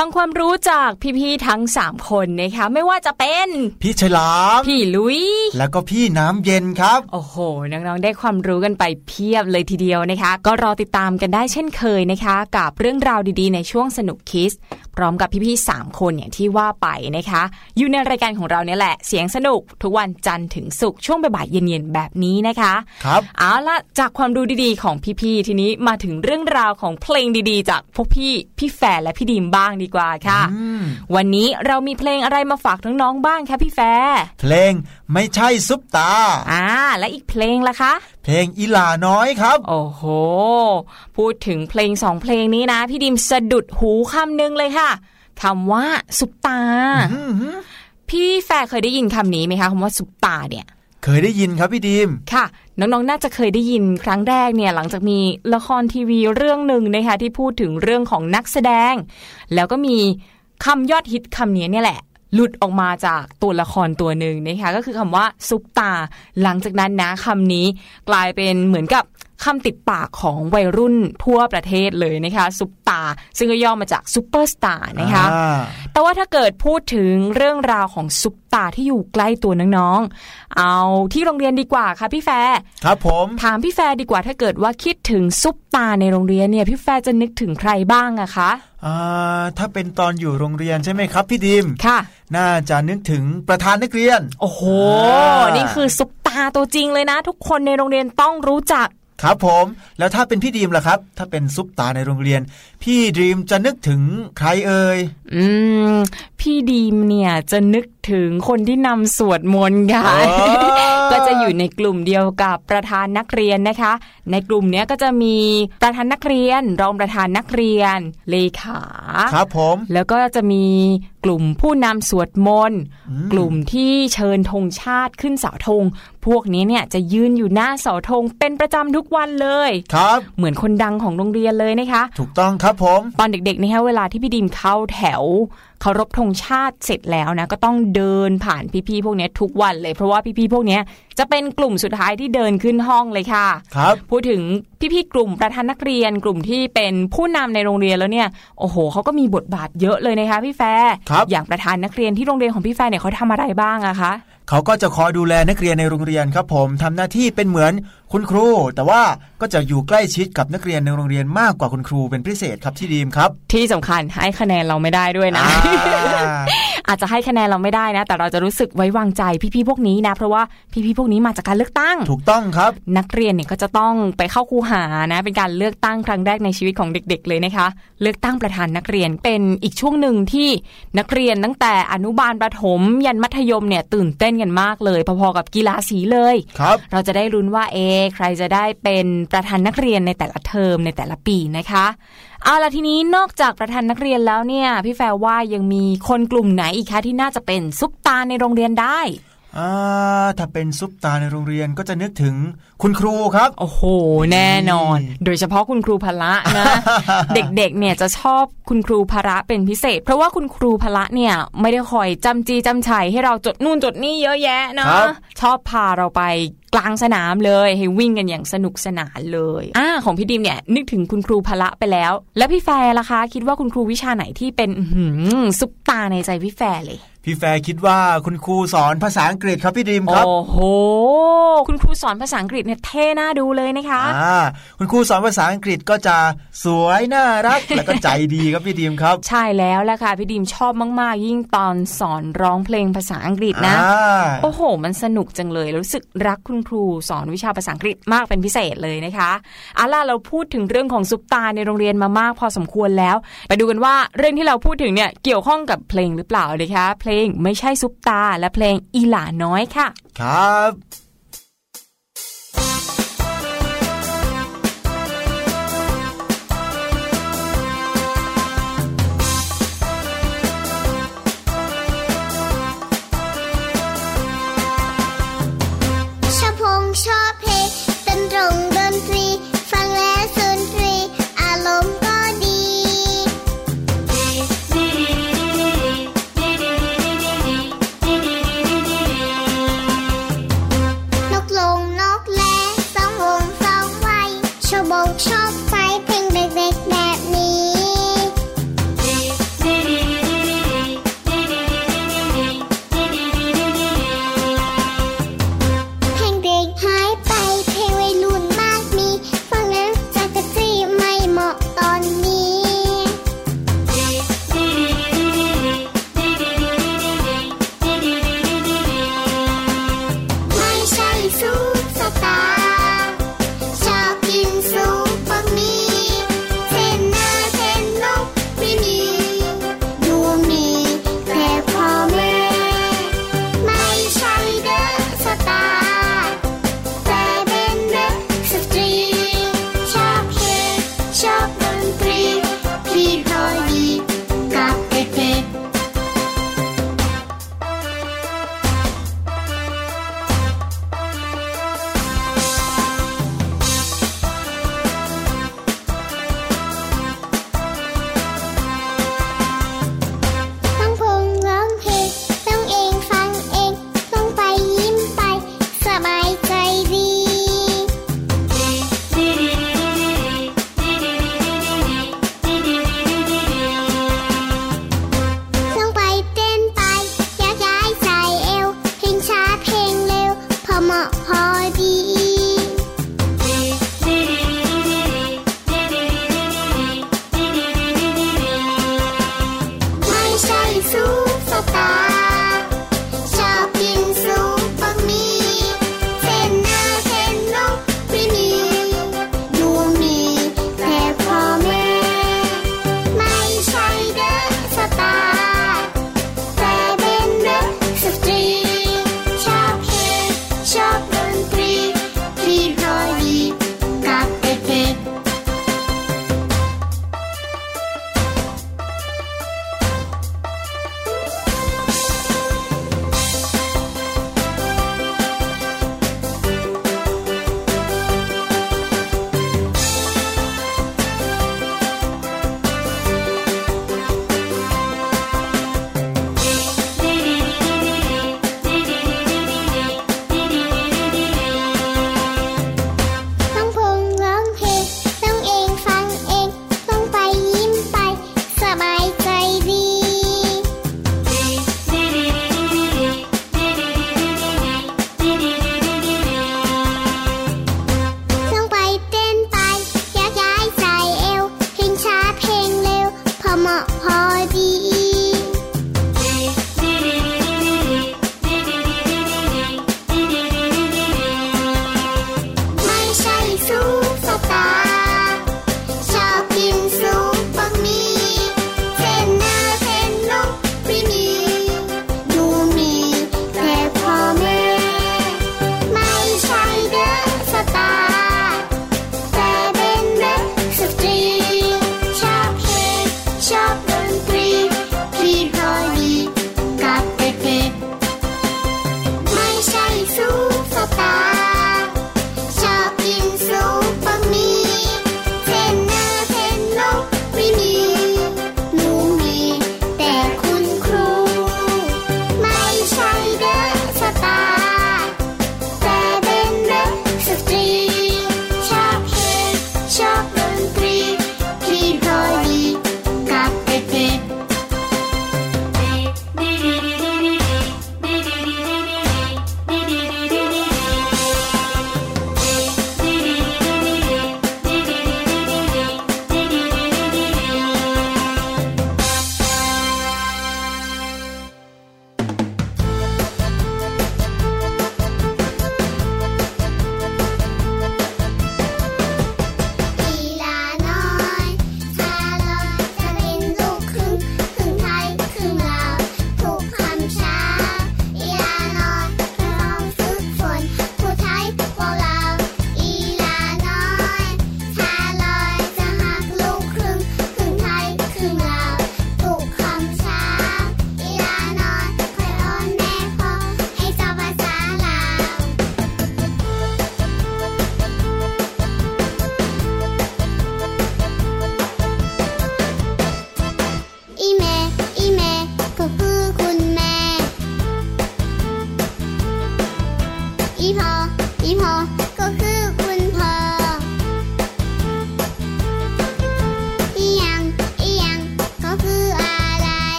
ฟังความรู้จากพี่ๆทั้ง 3 คนนะคะไม่ว่าจะเป็น พี่ฉลาม พี่ลุย แล้วก็พี่น้ำเย็นครับ โอ้โห น้องๆ ได้ความรู้กันไปเพียบเลยทีเดียวนะคะ ก็รอติดตามกันได้เช่นเคยนะคะ กับเรื่องราวดีๆ ในช่วงสนุกคิส พร้อมกับพี่ๆ3คนอย่างที่ว่าไปนะคะ อยู่ในรายการของเราเนี่ยแหละ เสียงสนุกทุกวันจันทร์ถึงศุกร์ช่วงบ่ายๆเย็นๆแบบนี้นะคะครับเอาละจากความรู้ดีๆของพี่ๆทีนี้มาถึงเรื่องราวของเพลงดีๆ จากพวกพี่พี่แฟร์และพี่ดีมบ้างดีกว่าค่ะ วันนี้เรามีเพลงอะไรมาฝากน้องๆบ้างคะพี่แฟร์เพลงไม่ใช่ซุปตาอ่าและอีกเพลงล่ะคะ เพลงอีหล่าน้อยครับ โอ้โห พูดถึงเพลงสองเพลงนี้นะ พี่ดีมสะดุดหูคำหนึ่งเลยค่ะคำว่าซุปตา พี่แฟร์เคยได้ยินคำนี้ไหมคะคำว่าซุปตาเนี่ย เคยได้ยินครับพี่ดีมค่ะ น้องๆ น่าจะเคยได้ยินครั้งแรกเนี่ย หลังจากมีละครทีวีเรื่องหนึ่งนะคะที่พูดถึงเรื่องของนักแสดง แล้วก็มีคำยอดฮิตคำนี้เนี่ยแหละ หลุดออกมาจากตัวละครตัวหนึ่งนะคะก็คือคำว่าซุปตา หลังจากนั้นนะคำนี้กลายเป็นเหมือนกับ คำติดปากของวัยรุ่นทั่วประเทศเลยนะคะซุปตา ซึ่งก็ย่อมาจากซูเปอร์สตาร์นะคะอ่าแต่ว่าถ้าเกิดพูดถึงเรื่องราวของซุปตาที่อยู่ใกล้ตัวน้องๆเอาที่โรงเรียนดีกว่าค่ะพี่แฟร์ครับผมถามพี่แฟร์ดีกว่าถ้าเกิดว่าคิดถึงซุปตาในโรงเรียนเนี่ยพี่แฟร์จะนึกถึงใครบ้างอะคะอ่าถ้าเป็นตอนอยู่โรงเรียนใช่ไหมครับพี่ดีมค่ะ น่าจะนึกถึงประธานนักเรียน โอ้โหอ่านี่นี่คือซุปตาตัวจริงเลยนะ ทุกคนในโรงเรียนต้องรู้จัก ครับผม แล้วถ้าเป็นพี่ดีมล่ะครับ ถ้าเป็นซุปตาในโรงเรียน พี่ดีมจะนึกถึงใครเอ่ยอืม พี่ดีมเนี่ยจะนึก ถึงคนที่นำสวดมนต์ค่ะอ๋อก็จะอยู่ในกลุ่มเดียวกับประธานนักเรียนนะคะ ในกลุ่มเนี้ยก็จะมีประธานนักเรียน รองประธานนักเรียนเลขาครับผม แล้วก็จะมีกลุ่มผู้นำสวดมนต์กลุ่มที่เชิญธงชาติขึ้นเสาธงพวกนี้เนี่ยจะยืนอยู่หน้าเสาธงเป็นประจำทุกวันเลยครับ เหมือนคนดังของโรงเรียนเลยนะคะ ถูกต้องครับผม ตอนเด็กๆนะคะเวลาที่พี่ดิมเข้าแถวเคารพธงชาติเสร็จแล้วนะ ก็ต้องเดินผ่านพี่ๆพวกเนี้ยทุกวันเลย เพราะว่าพี่ๆพวกเนี้ยจะเป็นกลุ่มสุดท้ายที่เดินขึ้นห้องเลยค่ะครับพูดถึงพี่ๆกลุ่มประธานนักเรียนกลุ่มที่เป็นผู้นำในโรงเรียนแล้วเนี่ยโอ้โหเขาก็มีบทบาทเยอะเลยนะคะพี่แฟร์ครับอย่างประธานนักเรียนที่โรงเรียนของพี่แฟร์เนี่ยเขาทำอะไรบ้างอะคะเขาก็จะคอยดูแลนักเรียนในโรงเรียนครับผมทำหน้าที่เป็นเหมือนคุณครู แต่ว่าก็จะอยู่ใกล้ชิดกับนักเรียนในโรงเรียนมากกว่าคุณครูเป็นพิเศษครับพี่ดีมครับ ที่สำคัญให้คะแนนเราไม่ได้ด้วยนะอ่าอาจจะให้คะแนนเราไม่ได้นะ แต่เราจะรู้สึกไว้วางใจพี่ๆพวกนี้นะ เพราะว่าพี่ๆพวกนี้มาจากการเลือกตั้ง ถูกต้องครับ นักเรียนเนี่ยก็จะต้องไปเข้าคูหานะ เป็นการเลือกตั้งครั้งแรกในชีวิตของเด็ก ๆ เลยนะคะ เลือกตั้งประธานนักเรียนเป็นอีกช่วงหนึ่งที่นักเรียนตั้งแต่อนุบาลประถม ยันมัธยมเนี่ยตื่นเต้นกันมากเลย พอๆกับกีฬาสีเลยครับเราจะได้รุ้นว่าเอะใครจะได้เป็นประธานนักเรียนในแต่ละเทอมในแต่ละปีนะคะ เอาละทีนี้นอกจากประธานนักเรียนแล้วเนี่ย พี่แฟว่ายังมีคนกลุ่มไหนอีกคะที่น่าจะเป็นซุปตาในโรงเรียนได้ ถ้าเป็นซุปตาในโรงเรียนก็จะนึกถึงคุณครูครับ โอ้โห แน่นอน โดยเฉพาะคุณครูพละนะ เด็กๆ เนี่ยจะชอบคุณครูพละเป็นพิเศษ เพราะว่าคุณครูพละเนี่ยไม่ได้คอยจำจีจำชัยให้เราจดนู่นจดนี่เยอะแยะนะครับชอบพาเราไปกลางสนามเลยให้วิ่งกันอย่างสนุกสนานเลยอ่าของพี่ดีมเนี่ยนึกถึงคุณครูพละไปแล้ว แล้วพี่แฟร์ล่ะคะ คิดว่าคุณครูวิชาไหนที่เป็นอื้อหือซุปตาในใจพี่แฟร์เลย พี่แฟร์คิดว่าคุณครูสอนภาษาอังกฤษครับพี่ดีมครับ โอ้โห คุณครูสอนภาษาอังกฤษเนี่ยเท่น่าดูเลยนะคะอ่าคุณครูสอนภาษาอังกฤษก็จะสวยน่ารัก แล้วก็ใจดีครับพี่ดีมครับ ใช่แล้วแหละค่ะพี่ดีมชอบมาก ๆ ยิ่งตอนสอนร้องเพลงภาษาอังกฤษนะอ่าโอ้โห มันสนุกจังเลยรู้สึกรักคุณครูสอนวิชาภาษาอังกฤษมากเป็นพิเศษเลยนะคะเอาล่ะเราพูดถึงเรื่องของซุปตาในโรงเรียนมามากพอสมควรแล้ว ไปดูกันว่าเรื่องที่เราพูดถึงเนี่ยเกี่ยวข้องกับเพลงหรือเปล่านะคะเพลงไม่ใช่ซุปตา และเพลงอีหลาน้อยค่ะ ครับชอบพงชอบเพลงดนตรงดนตรีฟั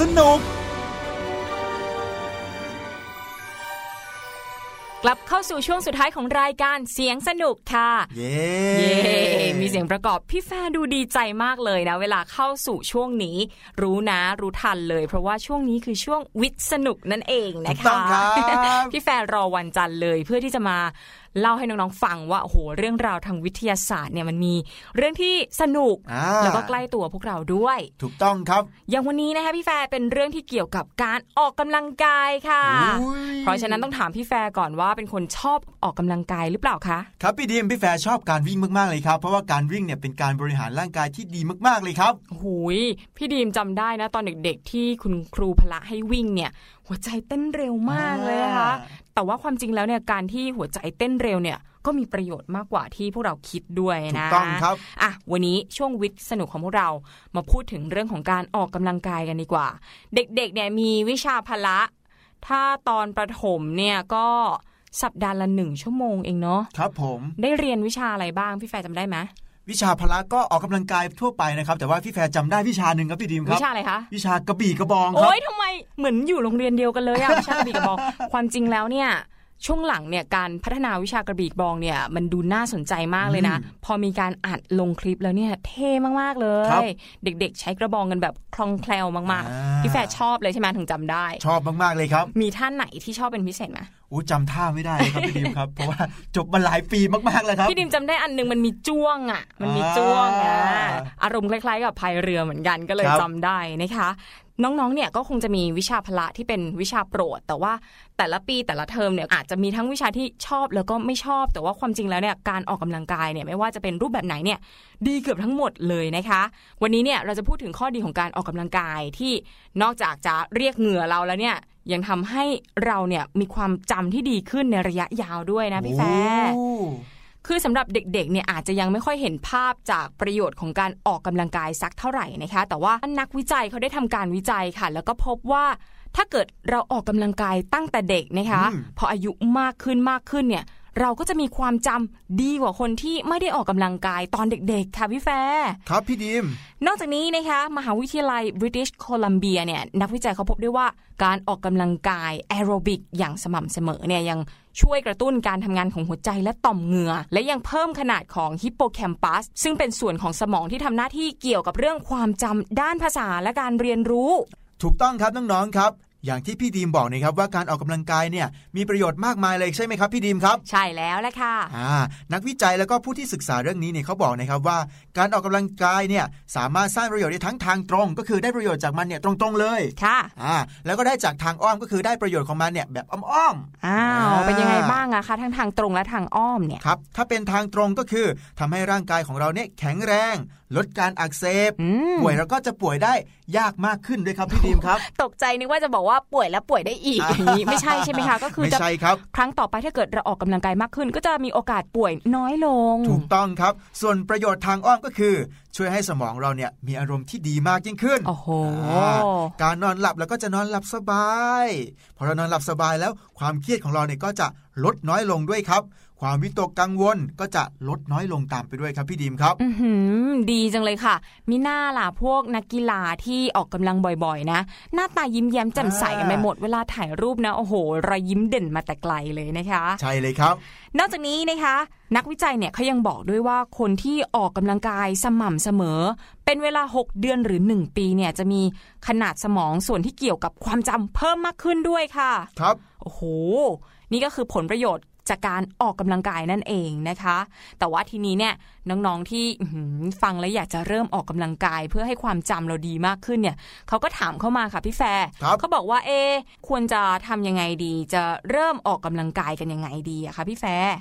สนุก กลับเข้าสู่ช่วงสุดท้ายของรายการเสียงสนุกค่ะ เย้เย้มีเสียงประกอบพี่แฟร์ดูดีใจมากเลยนะ เวลาเข้าสู่ช่วงนี้ รู้นะรู้ทันเลย เพราะว่าช่วงนี้คือช่วงวิทย์สนุกนั่นเองนะถูกต้คะองครับ พี่แฟร์รอวันจันทร์เลยเพื่อที่จะมาเล่าให้น้องๆฟังว่าโอ้โหเรื่องราวทางวิทยาศาสตร์เนี่ยมันมีเรื่องที่สนุกอ่าแล้วก็ใกล้ตัวพวกเราด้วย ถูกต้องครับ อย่างวันนี้นะคะพี่แฟร์เป็นเรื่องที่เกี่ยวกับการออกกำลังกายค่ะอุ๊ยเพราะฉะนั้นต้องถามพี่แฟร์ก่อนว่าเป็นคนชอบออกกำลังกายหรือเปล่าคะครับพี่ดีมพี่แฟร์ชอบการวิ่งมากๆเลยครับเพราะว่าการวิ่งเนี่ยเป็นการบริหารร่างกายที่ดีมากๆเลยครับหูยพี่ดีมจำได้นะตอนเด็กๆที่คุณครูพละให้วิ่งเนี่ย หัวใจเต้นเร็วมากเลยนะคะอ่าแต่ว่าความจริงแล้วเนี่ยการที่หัวใจเต้นเร็วเนี่ยก็มีประโยชน์มากกว่าที่พวกเราคิดด้วยถูนะกต้องครับอะวันนี้ช่วงวิทย์สนุกของพวกเรามาพูดถึงเรื่องของการออกกำลังกายกันดีกว่า เด็กๆเนี่ยมีวิชาพละ ถ้าตอนประถมเนี่ยก็สัปดาห์ละหนึ่งชั่วโมงเองเนาะครับผมได้เรียนวิชาอะไรบ้างพี่แฟร์จำได้ไหม วิชาพละก็ออกกำลังกายทั่วไปนะครับ แต่ว่าพี่แฟร์จำได้วิชาหนึ่งครับพี่ดีมควิรับชาอะไรคะวิชากระบี่กระบองครับโอ๊ยทำไมเหมือนอยู่โรงเรียนเดียวกันเลยอะวิชากระบี่กระบองความจริงแล้วเนี่ย ช่วงหลังเนี่ยการพัฒนาวิชากระบี่กระบองเนี่ยมันดูน่าสนใจมากเลยนะอืมพอมีการอัดลงคลิปแล้วเนี่ยเท่มากๆเลครับยเด็กๆ ใช้กระบองกันแบบคล่องแคล่วมากอ่าๆพี่แฟร์ชอบเลยใช่ไหมถึงจำได้ ชอบมากๆเลยครับ มีท่านไหนที่ชอบเป็นพิเศษไหมอู้จำท่าไม่ได้เลยครับพี่ดีมครับเพราะว่าจบมาหลายปีมากๆแล้วครับพี่ดิมจำได้อันหนึงมันมีจ้วงอะ มันมีจ้วงอะอ่าอารมณ์คล้ายๆ กับพายเรือเหมือนกันก็เลยครับจำได้นะคะ น้องๆ เนี่ยก็คงจะมีวิชาพละที่เป็นวิชาโปรด แต่ว่าแต่ละปีแต่ละเทอมเนี่ยอาจจะมีทั้งวิชาที่ชอบแล้วก็ไม่ชอบ แต่ว่าความจริงแล้วเนี่ยการออกกำลังกายเนี่ยไม่ว่าจะเป็นรูปแบบไหนเนี่ยดีเกือบทั้งหมดเลยนะคะ วันนี้เนี่ยเราจะพูดถึงข้อดีของการออกกำลังกายที่นอกจากจะเรียกเหงื่อเราแล้วเนี่ยยังทำให้เราเนี่ยมีความจำที่ดีขึ้นในระยะยาวด้วยนะพี่แฟร์ คือสำหรับเด็กๆเนี่ยอาจจะยังไม่ค่อยเห็นภาพจากประโยชน์ของการออกกำลังกายสักเท่าไหร่นะคะ แต่ว่านักวิจัยเขาได้ทำการวิจัยค่ะ แล้วก็พบว่าถ้าเกิดเราออกกำลังกายตั้งแต่เด็กนะคะอืมพออายุมากขึ้นมากขึ้นเนี่ย เราก็จะมีความจำดีกว่าคนที่ไม่ได้ออกกำลังกายตอนเด็ก ๆ ค่ะพี่แฟร์ครับพี่ดีมนอกจากนี้นะคะมหาวิทยาลัย British Columbia เนี่ยนักวิจัยเขาพบด้วยว่าการออกกำลังกายแอโรบิกอย่างสม่ำเสมอเนี่ยยังช่วยกระตุ้นการทำงานของหัวใจและต่อมเหงื่อ และยังเพิ่มขนาดของฮิปโปแคมปัส ซึ่งเป็นส่วนของสมองที่ทำหน้าที่เกี่ยวกับเรื่องความจำด้านภาษาและการเรียนรู้ ถูกต้องครับน้องๆครับ อย่างที่พี่ดีมบอกนะครับว่าการออกกำลังกายเนี่ยมีประโยชน์มากมายเลยใช่ไหมครับพี่ดีมครับ ใช่แล้วแหละค่ะอ่านักวิจัยแล้วก็ผู้ที่ศึกษาเรื่องนี้เนี่ยเขาบอกนะครับว่า การออกกำลังกายเนี่ยสามารถสร้างประโยชน์ได้ทั้งทางตรง ก็คือได้ประโยชน์จากมันเนี่ยตรงๆเลยค่ะอ่าแล้วก็ได้จากทางอ้อมก็คือได้ประโยชน์ของมันเนี่ยแบบอ้อมอ้าวอ่าเป็นยังไงบ้างอะคะทั้งทางตรงและทางอ้อมเนี่ยๆครับถ้าเป็นทางตรงก็คือทำให้ร่างกายของเราเนี่ยแข็งแรง ลดการอักเสบอืมป่วยแล้วก็จะป่วยได้ยากมากขึ้นด้วยครับพี่ดีมครับ ตกใจนึกว่าจะบอกว่าป่วยแล้วป่วยได้อีกอย่างนี้ไม่ใช่ใช่ไหมคะก็คือไม่จะใช่ครับครั้งต่อไปถ้าเกิดเราออกกำลังกายมากขึ้น ก็จะมีโอกาสป่วยน้อยลง ถูกต้องครับ ส่วนประโยชน์ทางอ้อมก็คือ ช่วยให้สมองเราเนี่ยมีอารมณ์ที่ดีมากยิ่งขึ้นโอ้โหอ่าการนอนหลับแล้วก็จะนอนหลับสบายพอเรานอนหลับสบายแล้วความเครียดของเราเนี่ยก็จะลดน้อยลงด้วยครับ ความวิตกกังวลก็จะลดน้อยลงตามไปด้วยครับพี่ดีมครับอือหือดีจังเลยค่ะมีหน้าล่ะพวกนักกีฬาที่ออกกำลังบ่อยๆ นะ หน้าตายิ้มแย้มแจ่มใสกันไปหมดเวลาถ่ายรูปนะ โอ้โหรอยยิ้มเด่นมาแต่ไกลเลยนะคะ ใช่เลยครับ นอกจากนี้นะคะ นักวิจัยเนี่ยเขายังบอกด้วยว่าคนที่ออกกำลังกายสม่ำเสมอ เป็นเวลา 6 เดือนหรือ 1 ปีเนี่ยจะมีขนาดสมองส่วนที่เกี่ยวกับความจำเพิ่มมากขึ้นด้วยค่ะ ครับโอ้โหนี่ก็คือผลประโยชน์ จากการออกกำลังกายนั่นเองนะคะ แต่ว่าทีนี้เนี่ยน้องๆที่อื้อหือฟังแล้วอยากจะเริ่มออกกำลังกาย เพื่อให้ความจำเราดีมากขึ้นเนี่ยเขาก็ถามเข้ามาค่ะพี่แฟร์ครับเขาบอกว่าเอะควรจะทำยังไงดี จะเริ่มออกกำลังกายกันยังไงดีอะคะพี่แฟร์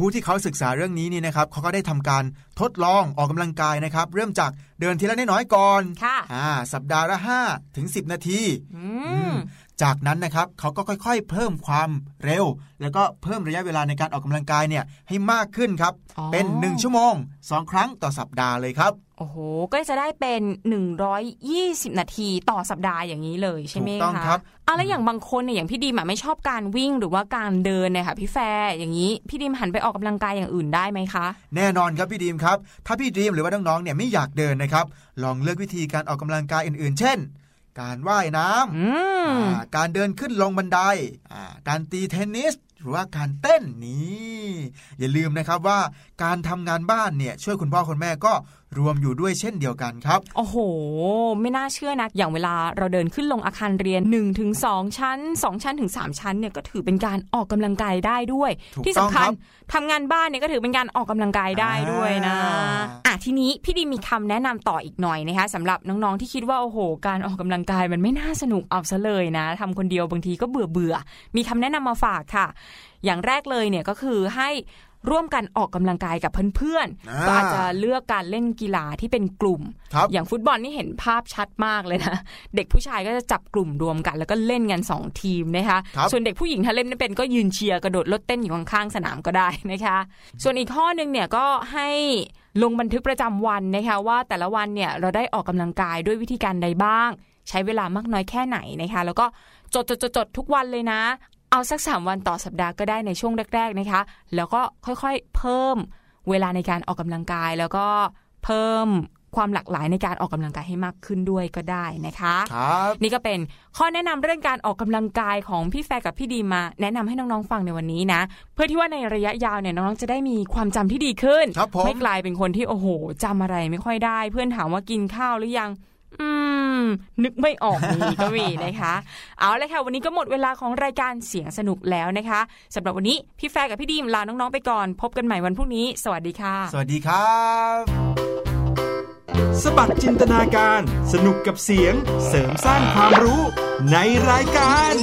ผู้ที่เขาศึกษาเรื่องนี้นี่นะครับเขาก็ได้ทำการทดลองออกกำลังกายนะครับ เริ่มจากเดินทีละน้อยๆก่อนค่ะอ่าสัปดาห์ละ5ถึง10 นาทีอือืมม จากนั้นนะครับเขาก็ค่อยๆ เพิ่มความเร็ว แล้วก็เพิ่มระยะเวลาในการออกกำลังกายเนี่ยให้มากขึ้นครับอ๋อเป็น 1 ชั่วโมง 2 ครั้งต่อสัปดาห์เลยครับโอ้โห ก็จะได้เป็น 120 นาทีต่อสัปดาห์อย่างนี้เลยใช่ไหมถูกต้องคะครับอะแล้วอย่างบางคนเนี่ยอย่างพี่ดีมอะไม่ชอบการวิ่งหรือว่าการเดินเนี่ยค่ะพี่แฟร์อย่างนี้พี่ดีมหันไปออกกำลังกายอย่างอื่นได้ไหมคะ แน่นอนครับพี่ดีมครับ ถ้าพี่ดีมหรือว่าน้องๆเนี่ยไม่อยากเดินนะครับ ลองเลือกวิธีการออกกำลังกายอื่น ๆ เช่น การว่ายน้อืมำอ่าการเดินขึ้นลงบันไดอ่าการตีเทนนิส หรือว่าการเต้นนี่อย่าลืมนะครับว่าการทำงานบ้านเนี่ยช่วยคุณพ่อคุณแม่ก็รวมอยู่ด้วยเช่นเดียวกันครับ โอ้โห ไม่น่าเชื่อนะ อย่างเวลาเราเดินขึ้นลงอาคารเรียน1-2ถึงชั้น 2 ชั้นถึง 3 ชั้นเนี่ยก็ถือเป็นการออกกำลังกายได้ด้วยถูกที่ต้องสำคัญครับทำงานบ้านเนี่ยก็ถือเป็นการออกกำลังกายได้ด้วยนะอ่าอะทีนี้พี่ดีมีคำแนะนำต่ออีกหน่อยนะคะสำหรับน้องๆที่คิดว่าโอ้โห การออกกำลังกายมันไม่น่าสนุกเอาซะเลยนะทำคนเดียวบางทีก็เบื่อเบื่อๆมีคำแนะนำมาฝากค่ะ อย่างแรกเลยเนี่ยก็คือให้ ร่วมกันออกกำลังกายกับเพื่อนอ่าๆก็อาจจะเลือกการเล่นกีฬาที่เป็นกลุ่มครับอย่างฟุตบอลนี่เห็นภาพชัดมากเลยนะ เด็กผู้ชายก็จะจับกลุ่มรวมกัน แล้วก็เล่นกัน 2 ทีมนะคะครับส่วนเด็กผู้หญิงถ้าเล่นไม่เป็นก็ยืนเชียร์กระโดดรถเต้นอยู่ข้างๆสนามก็ได้นะคะ ส่วนอีกข้อหนึงเนี่ยก็ให้ลงบันทึกประจำวันนะคะว่าแต่ละวันเนี่ยเราได้ออกกำลังกายด้วยวิธีการใดบ้าง ใช้เวลามากน้อยแค่ไหนนะคะ แล้วก็จดจดจดจดทุกวันเลยนะ เอาสักสามวันต่อสัปดาห์ก็ได้ในช่วงแรก ๆนะคะ แล้วก็ค่อยๆเพิ่มเวลาในการออกกำลังกาย แล้วก็เพิ่มความหลากหลายในการออกกำลังกายให้มากขึ้นด้วยก็ได้นะคะครับนี่ก็เป็นข้อแนะนำเรื่องการออกกำลังกายของพี่แฟร์กับพี่ดีมา แนะนำให้น้องๆฟังในวันนี้นะ เพื่อที่ว่าในระยะยาวเนี่ยน้องๆจะได้มีความจำที่ดีขึ้นครับผมไม่กลายเป็นคนที่โอ้โหจำอะไรไม่ค่อยได้ เพื่อนถามว่ากินข้าวหรือยัง อืม นึกไม่ออกมีก็มีนะคะ เอาละค่ะ วันนี้ก็หมดเวลาของรายการเสียงสนุกแล้วนะคะสำหรับวันนี้พี่แฟร์กับพี่ดีมลาน้องๆไปก่อน พบกันใหม่วันพรุ่งนี้ สวัสดีค่ะ สวัสดีครับสบัดจินตนาการ สนุกกับเสียงเสริมสร้างความรู้ในรายการ